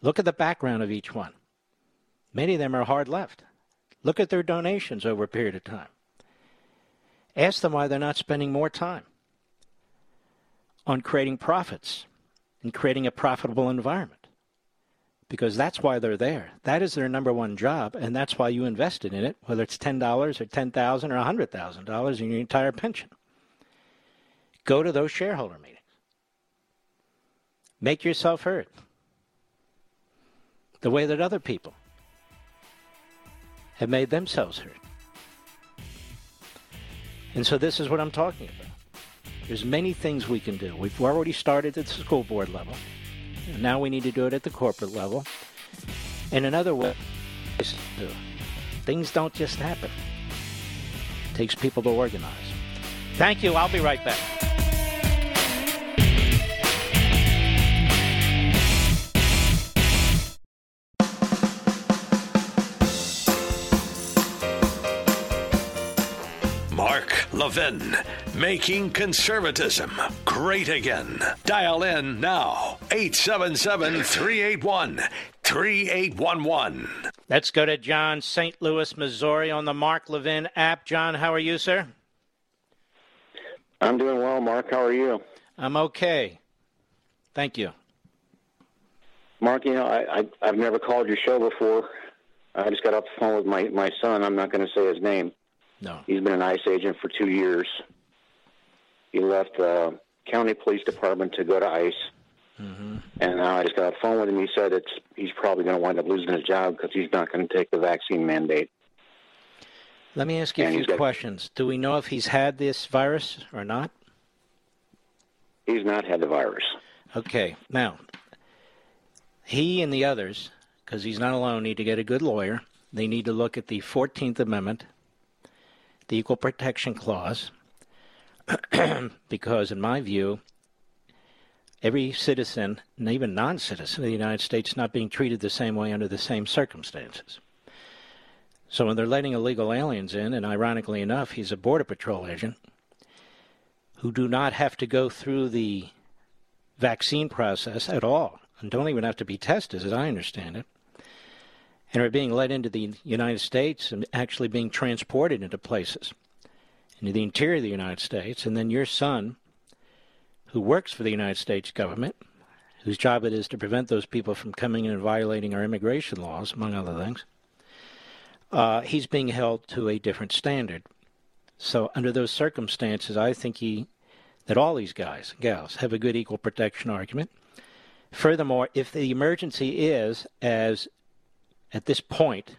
Look at the background of each one. Many of them are hard left. Look at their donations over a period of time. Ask them why they're not spending more time on creating profits and creating a profitable environment because that's why they're there. That is their number one job, and that's why you invested in it, whether it's ten dollars or ten thousand or a hundred thousand dollars in your entire pension. Go to those shareholder meetings. make yourself heard the way that other people have made themselves heard. And so this is what I'm talking about. There's many things we can do. We've already started at the school board level. Now we need to do it at the corporate level. And another way is to things don't just happen. It takes people to organize. Thank you. I'll be right back. Levin, making conservatism great again. Dial in now, 877 381 3811. Let's go to John, St. Louis, Missouri, on the Mark Levin app. John, how are you, sir? I'm doing well, Mark. How are you? I'm okay. Thank you. Mark, you know, I, I, I've never called your show before. I just got off the phone with my, my son. I'm not going to say his name. No. He's been an ICE agent for two years. He left the county police department to go to ICE. Mm-hmm. And now I just got a phone with him. He said it's he's probably going to wind up losing his job because he's not going to take the vaccine mandate. Let me ask you a few got- questions. Do we know if he's had this virus or not? He's not had the virus. Okay. Now, he and the others, because he's not alone, need to get a good lawyer. They need to look at the 14th Amendment, the Equal Protection Clause, because, in my view, every citizen, and even non citizen of the United States, not being treated the same way under the same circumstances. So when they're letting illegal aliens in, and ironically enough, he's a Border Patrol agent, who do not have to go through the vaccine process at all and don't even have to be tested, as I understand it, and are being led into the United States and actually being transported into places into the interior of the United States, and then your son, who works for the United States government, whose job it is to prevent those people from coming in and violating our immigration laws, among other things, uh, he's being held to a different standard. So, under those circumstances, I think he that all these guys gals have a good equal protection argument. Furthermore, if the emergency is as at this point,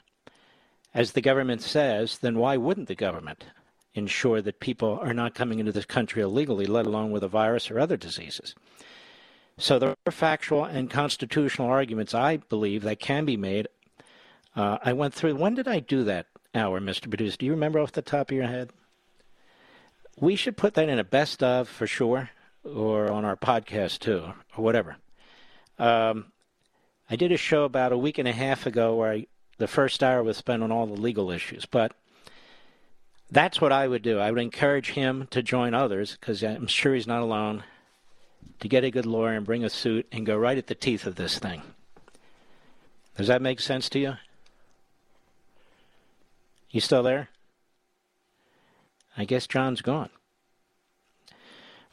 as the government says, then why wouldn't the government ensure that people are not coming into this country illegally, let alone with a virus or other diseases? So there are factual and constitutional arguments, I believe, that can be made. Uh, I went through. When did I do that hour, Mr. Producer? Do you remember off the top of your head? We should put that in a best of for sure, or on our podcast too, or whatever. Um, I did a show about a week and a half ago where I, the first hour was spent on all the legal issues, but that's what I would do. I would encourage him to join others because I'm sure he's not alone. To get a good lawyer and bring a suit and go right at the teeth of this thing. Does that make sense to you? You still there? I guess John's gone.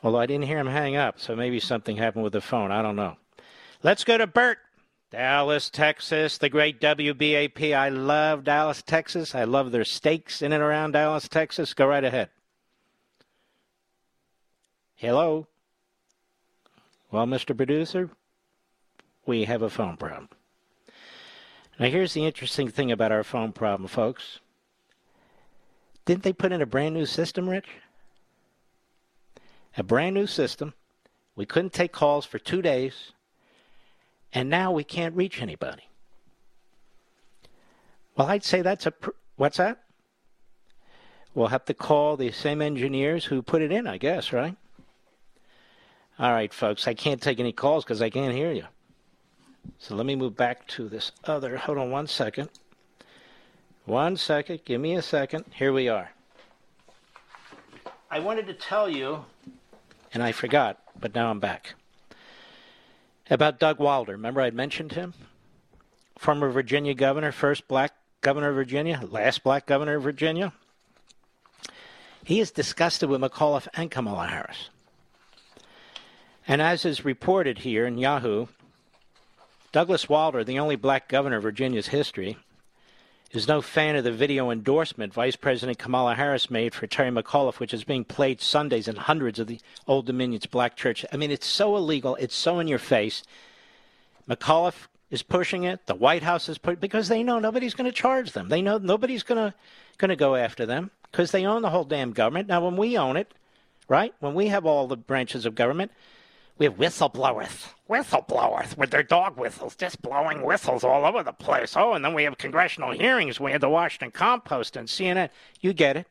Although I didn't hear him hang up, so maybe something happened with the phone. I don't know. Let's go to Bert. Dallas, Texas, the great WBAP. I love Dallas, Texas. I love their steaks in and around Dallas, Texas. Go right ahead. Hello? Well, Mr. Producer, we have a phone problem. Now, here's the interesting thing about our phone problem, folks. Didn't they put in a brand new system, Rich? A brand new system. We couldn't take calls for two days, and now we can't reach anybody. Well, I'd say that's a. Pr- What's that? We'll have to call the same engineers who put it in, I guess, right? All right, folks, I can't take any calls because I can't hear you. So let me move back to this other. Hold on one second. One second. Give me a second. Here we are. I wanted to tell you, and I forgot, but now I'm back, about Doug Wilder. Remember I mentioned him? Former Virginia governor, first black governor of Virginia, last black governor of Virginia. He is disgusted with McAuliffe and Kamala Harris. And as is reported here in Yahoo, Douglas Wilder, the only black governor of Virginia's history, is no fan of the video endorsement Vice President Kamala Harris made for Terry McAuliffe, which is being played Sundays in hundreds of the Old Dominion's black churches. I mean, it's so illegal. It's so in your face. McAuliffe is pushing it. The White House is pushing because they know nobody's going to charge them. They know nobody's going to going to go after them because they own the whole damn government. Now, when we own it, right? When we have all the branches of government, we have whistleblowers, whistleblowers with their dog whistles, just blowing whistles all over the place. Oh, and then we have congressional hearings. We have the Washington Compost and CNN. You get it.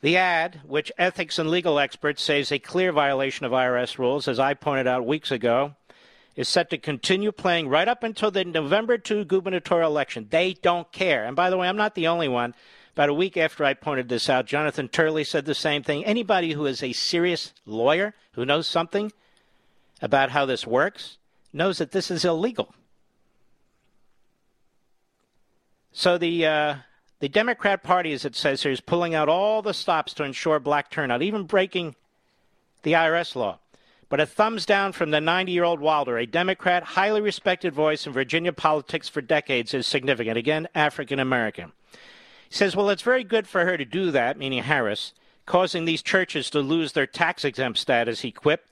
The ad, which ethics and legal experts say is a clear violation of IRS rules, as I pointed out weeks ago, is set to continue playing right up until the November 2 gubernatorial election. They don't care. And by the way, I'm not the only one. About a week after I pointed this out, Jonathan Turley said the same thing. Anybody who is a serious lawyer who knows something about how this works knows that this is illegal. So the uh, the Democrat Party, as it says here, is pulling out all the stops to ensure black turnout, even breaking the IRS law. But a thumbs down from the 90 year old Wilder, a Democrat, highly respected voice in Virginia politics for decades, is significant. Again, African American. He says, well, it's very good for her to do that, meaning Harris, causing these churches to lose their tax exempt status, he quipped,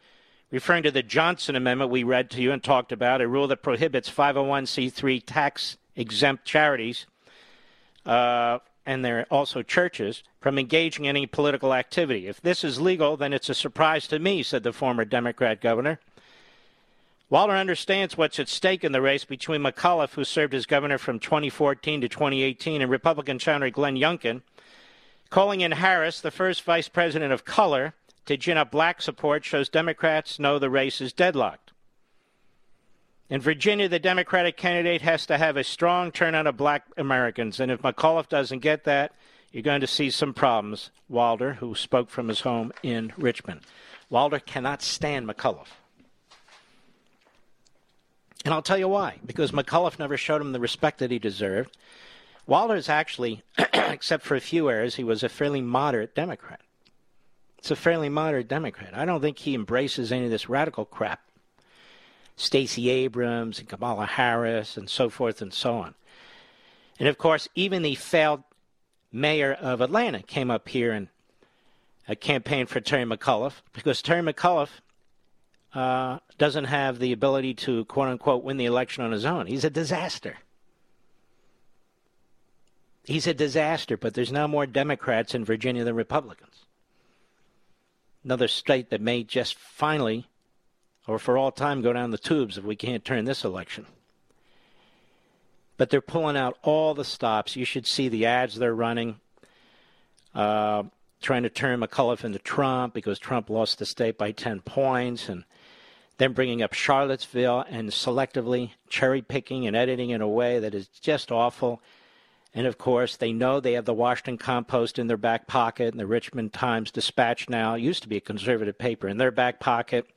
referring to the Johnson Amendment we read to you and talked about, a rule that prohibits 501c3 tax exempt charities, uh, and they're also churches, from engaging in any political activity. If this is legal, then it's a surprise to me, said the former Democrat governor. Wilder understands what's at stake in the race between McAuliffe, who served as governor from 2014 to 2018, and Republican Senator Glenn Youngkin, calling in Harris, the first vice president of color, to gin up black support shows Democrats know the race is deadlocked. In Virginia, the Democratic candidate has to have a strong turnout of black Americans, and if McAuliffe doesn't get that, you're going to see some problems. Wilder, who spoke from his home in Richmond. Wilder cannot stand McAuliffe. And I'll tell you why. Because McAuliffe never showed him the respect that he deserved. Wilder is actually, except for a few errors, he was a fairly moderate Democrat. It's a fairly moderate Democrat. I don't think he embraces any of this radical crap. Stacey Abrams and Kamala Harris and so forth and so on. And of course, even the failed mayor of Atlanta came up here and uh, campaigned for Terry McAuliffe because Terry McAuliffe uh, doesn't have the ability to quote unquote win the election on his own. He's a disaster. He's a disaster, but there's now more Democrats in Virginia than Republicans. Another state that may just finally, or for all time, go down the tubes if we can't turn this election. But they're pulling out all the stops. You should see the ads they're running, uh, trying to turn McAuliffe into Trump because Trump lost the state by 10 points. And then bringing up Charlottesville and selectively cherry picking and editing in a way that is just awful. And of course, they know they have the Washington Compost in their back pocket and the Richmond Times Dispatch now. It used to be a conservative paper in their back pocket,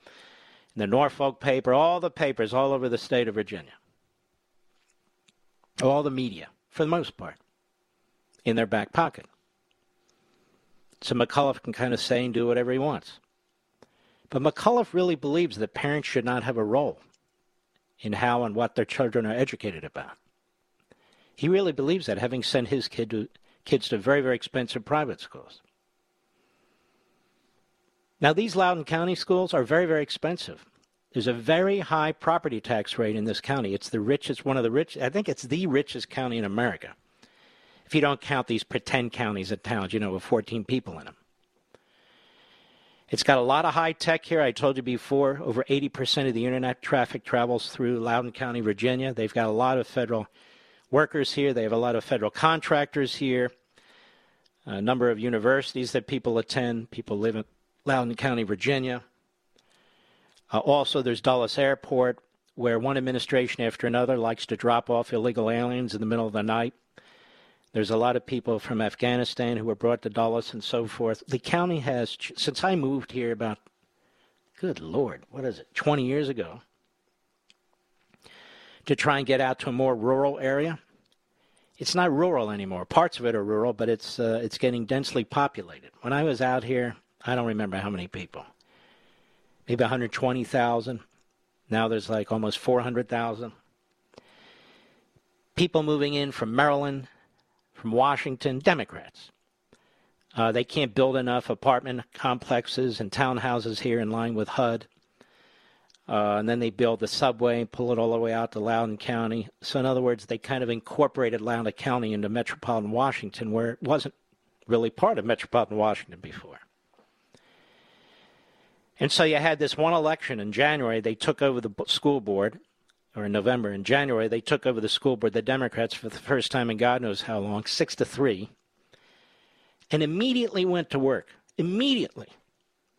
and the Norfolk paper, all the papers all over the state of Virginia. All the media, for the most part, in their back pocket. So McAuliffe can kind of say and do whatever he wants. But McAuliffe really believes that parents should not have a role in how and what their children are educated about. He really believes that, having sent his kid to, kids to very, very expensive private schools. Now, these Loudoun County schools are very, very expensive. There's a very high property tax rate in this county. It's the richest, one of the rich, I think it's the richest county in America. If you don't count these pretend counties and towns, you know, with 14 people in them. It's got a lot of high tech here. I told you before, over 80% of the internet traffic travels through Loudoun County, Virginia. They've got a lot of federal workers here. They have a lot of federal contractors here. A number of universities that people attend. People live in Loudoun County, Virginia. Uh, also, there's Dulles Airport, where one administration after another likes to drop off illegal aliens in the middle of the night. There's a lot of people from Afghanistan who were brought to Dulles and so forth. The county has, since I moved here about, good Lord, what is it, 20 years ago, to try and get out to a more rural area. It's not rural anymore. Parts of it are rural, but it's uh, it's getting densely populated. When I was out here, I don't remember how many people. Maybe 120,000. Now there's like almost 400,000 people moving in from Maryland, from Washington, Democrats. Uh, they can't build enough apartment complexes and townhouses here in line with HUD. Uh, and then they build the subway and pull it all the way out to Loudoun County. So, in other words, they kind of incorporated Loudoun County into metropolitan Washington, where it wasn't really part of metropolitan Washington before. And so you had this one election in January, they took over the school board, or in November. In January, they took over the school board, the Democrats, for the first time in God knows how long, six to three, and immediately went to work. Immediately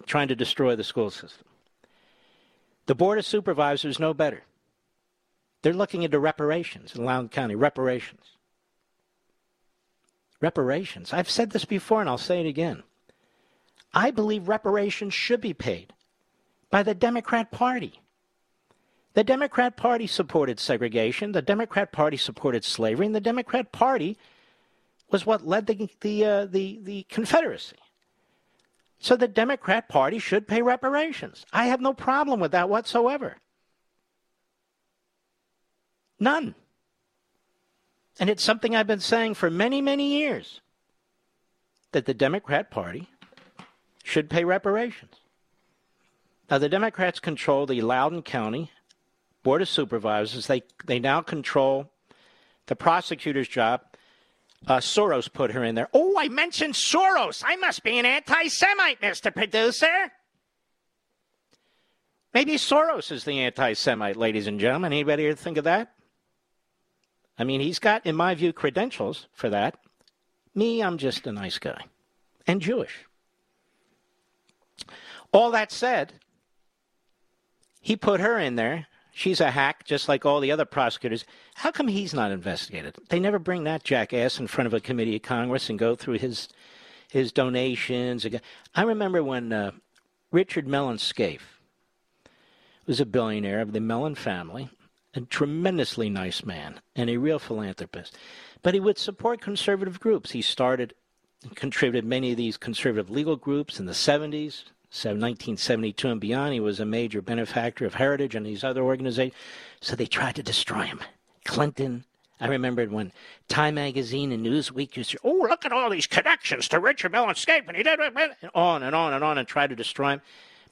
trying to destroy the school system. The Board of Supervisors know better. They're looking into reparations in Loudoun County. Reparations. Reparations. I've said this before and I'll say it again. I believe reparations should be paid by the Democrat Party. The Democrat Party supported segregation. The Democrat Party supported slavery. And the Democrat Party was what led the, the, uh, the, the Confederacy. So the Democrat Party should pay reparations. I have no problem with that whatsoever. None. And it's something I've been saying for many, many years that the Democrat Party should pay reparations. Now, the Democrats control the Loudoun County Board of Supervisors. They, they now control the prosecutor's job. Uh, Soros put her in there. Oh, I mentioned Soros. I must be an anti Semite, Mr. Producer. Maybe Soros is the anti Semite, ladies and gentlemen. Anybody here think of that? I mean, he's got, in my view, credentials for that. Me, I'm just a nice guy and Jewish. All that said, he put her in there She's a hack, just like all the other prosecutors. How come he's not investigated? They never bring that jackass in front of a committee of Congress and go through his his donations. I remember when uh, Richard Mellon Scaife was a billionaire of the Mellon family, a tremendously nice man and a real philanthropist. But he would support conservative groups. He started contributed many of these conservative legal groups in the 70s, 1972 and beyond. He was a major benefactor of Heritage and these other organizations. So they tried to destroy him. Clinton. I remembered when Time Magazine and Newsweek used to, oh, look at all these connections to Richard Mellon Scaife, and he did, and on and on and on, and tried to destroy him.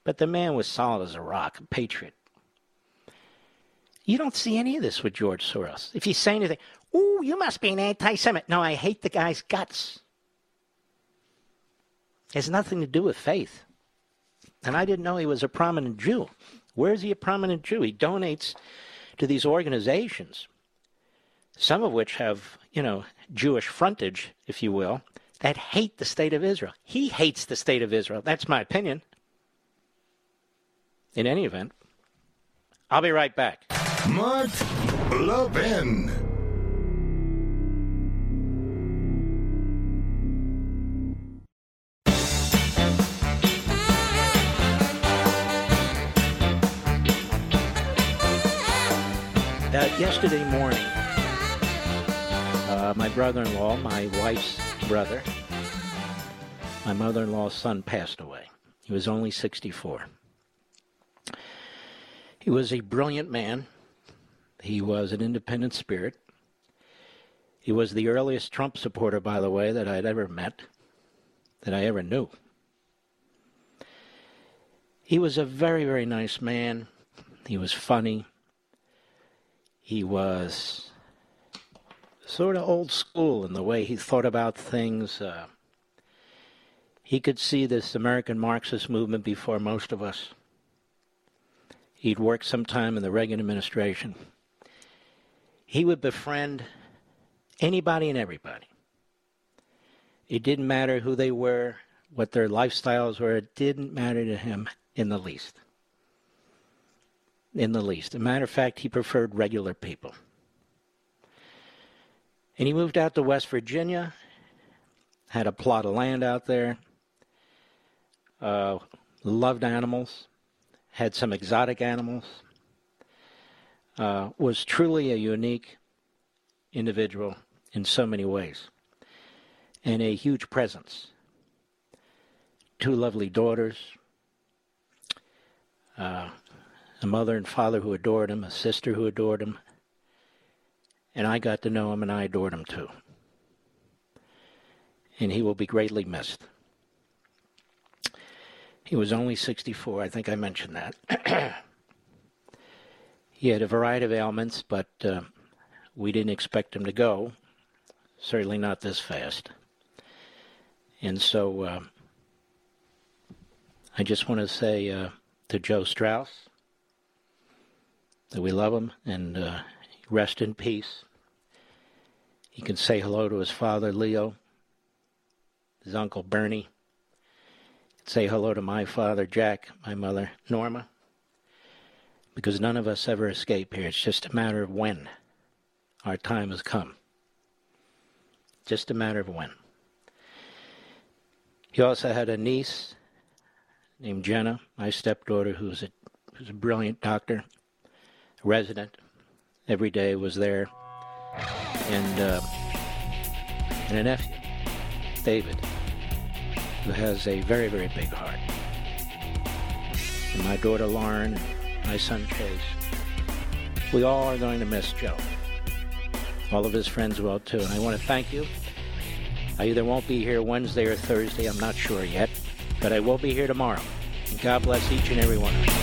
But the man was solid as a rock, a patriot. You don't see any of this with George Soros. If you say anything, oh, you must be an anti Semite. No, I hate the guy's guts. It has nothing to do with faith. And I didn't know he was a prominent Jew. Where is he a prominent Jew? He donates to these organizations, some of which have, you know, Jewish frontage, if you will, that hate the state of Israel. He hates the state of Israel. That's my opinion. In any event, I'll be right back. Mark Levin. Yesterday morning, uh, my brother in law, my wife's brother, my mother in law's son passed away. He was only 64. He was a brilliant man. He was an independent spirit. He was the earliest Trump supporter, by the way, that I'd ever met, that I ever knew. He was a very, very nice man. He was funny. He was sort of old school in the way he thought about things. Uh, he could see this American Marxist movement before most of us. He'd worked some time in the Reagan administration. He would befriend anybody and everybody. It didn't matter who they were, what their lifestyles were, it didn't matter to him in the least in the least. As a matter of fact, he preferred regular people. And he moved out to West Virginia, had a plot of land out there, uh, loved animals, had some exotic animals, uh, was truly a unique individual in so many ways, and a huge presence. Two lovely daughters, uh, a mother and father who adored him, a sister who adored him, And I got to know him and I adored him too. And he will be greatly missed. He was only 64. I think I mentioned that. he had a variety of ailments, but uh, we didn't expect him to go. Certainly not this fast. And so uh, I just want to say uh, to Joe Strauss that we love him and uh, rest in peace. He can say hello to his father, Leo, his uncle, Bernie. Say hello to my father, Jack, my mother, Norma. Because none of us ever escape here. It's just a matter of when our time has come. Just a matter of when. He also had a niece named Jenna, my stepdaughter, who's a, who's a brilliant doctor, resident. Every day was there. And, uh, and a nephew, David, who has a very, very big heart. And my daughter Lauren, my son Chase. We all are going to miss Joe. All of his friends will too. And I want to thank you. I either won't be here Wednesday or Thursday, I'm not sure yet, but I will be here tomorrow. And God bless each and every one of you.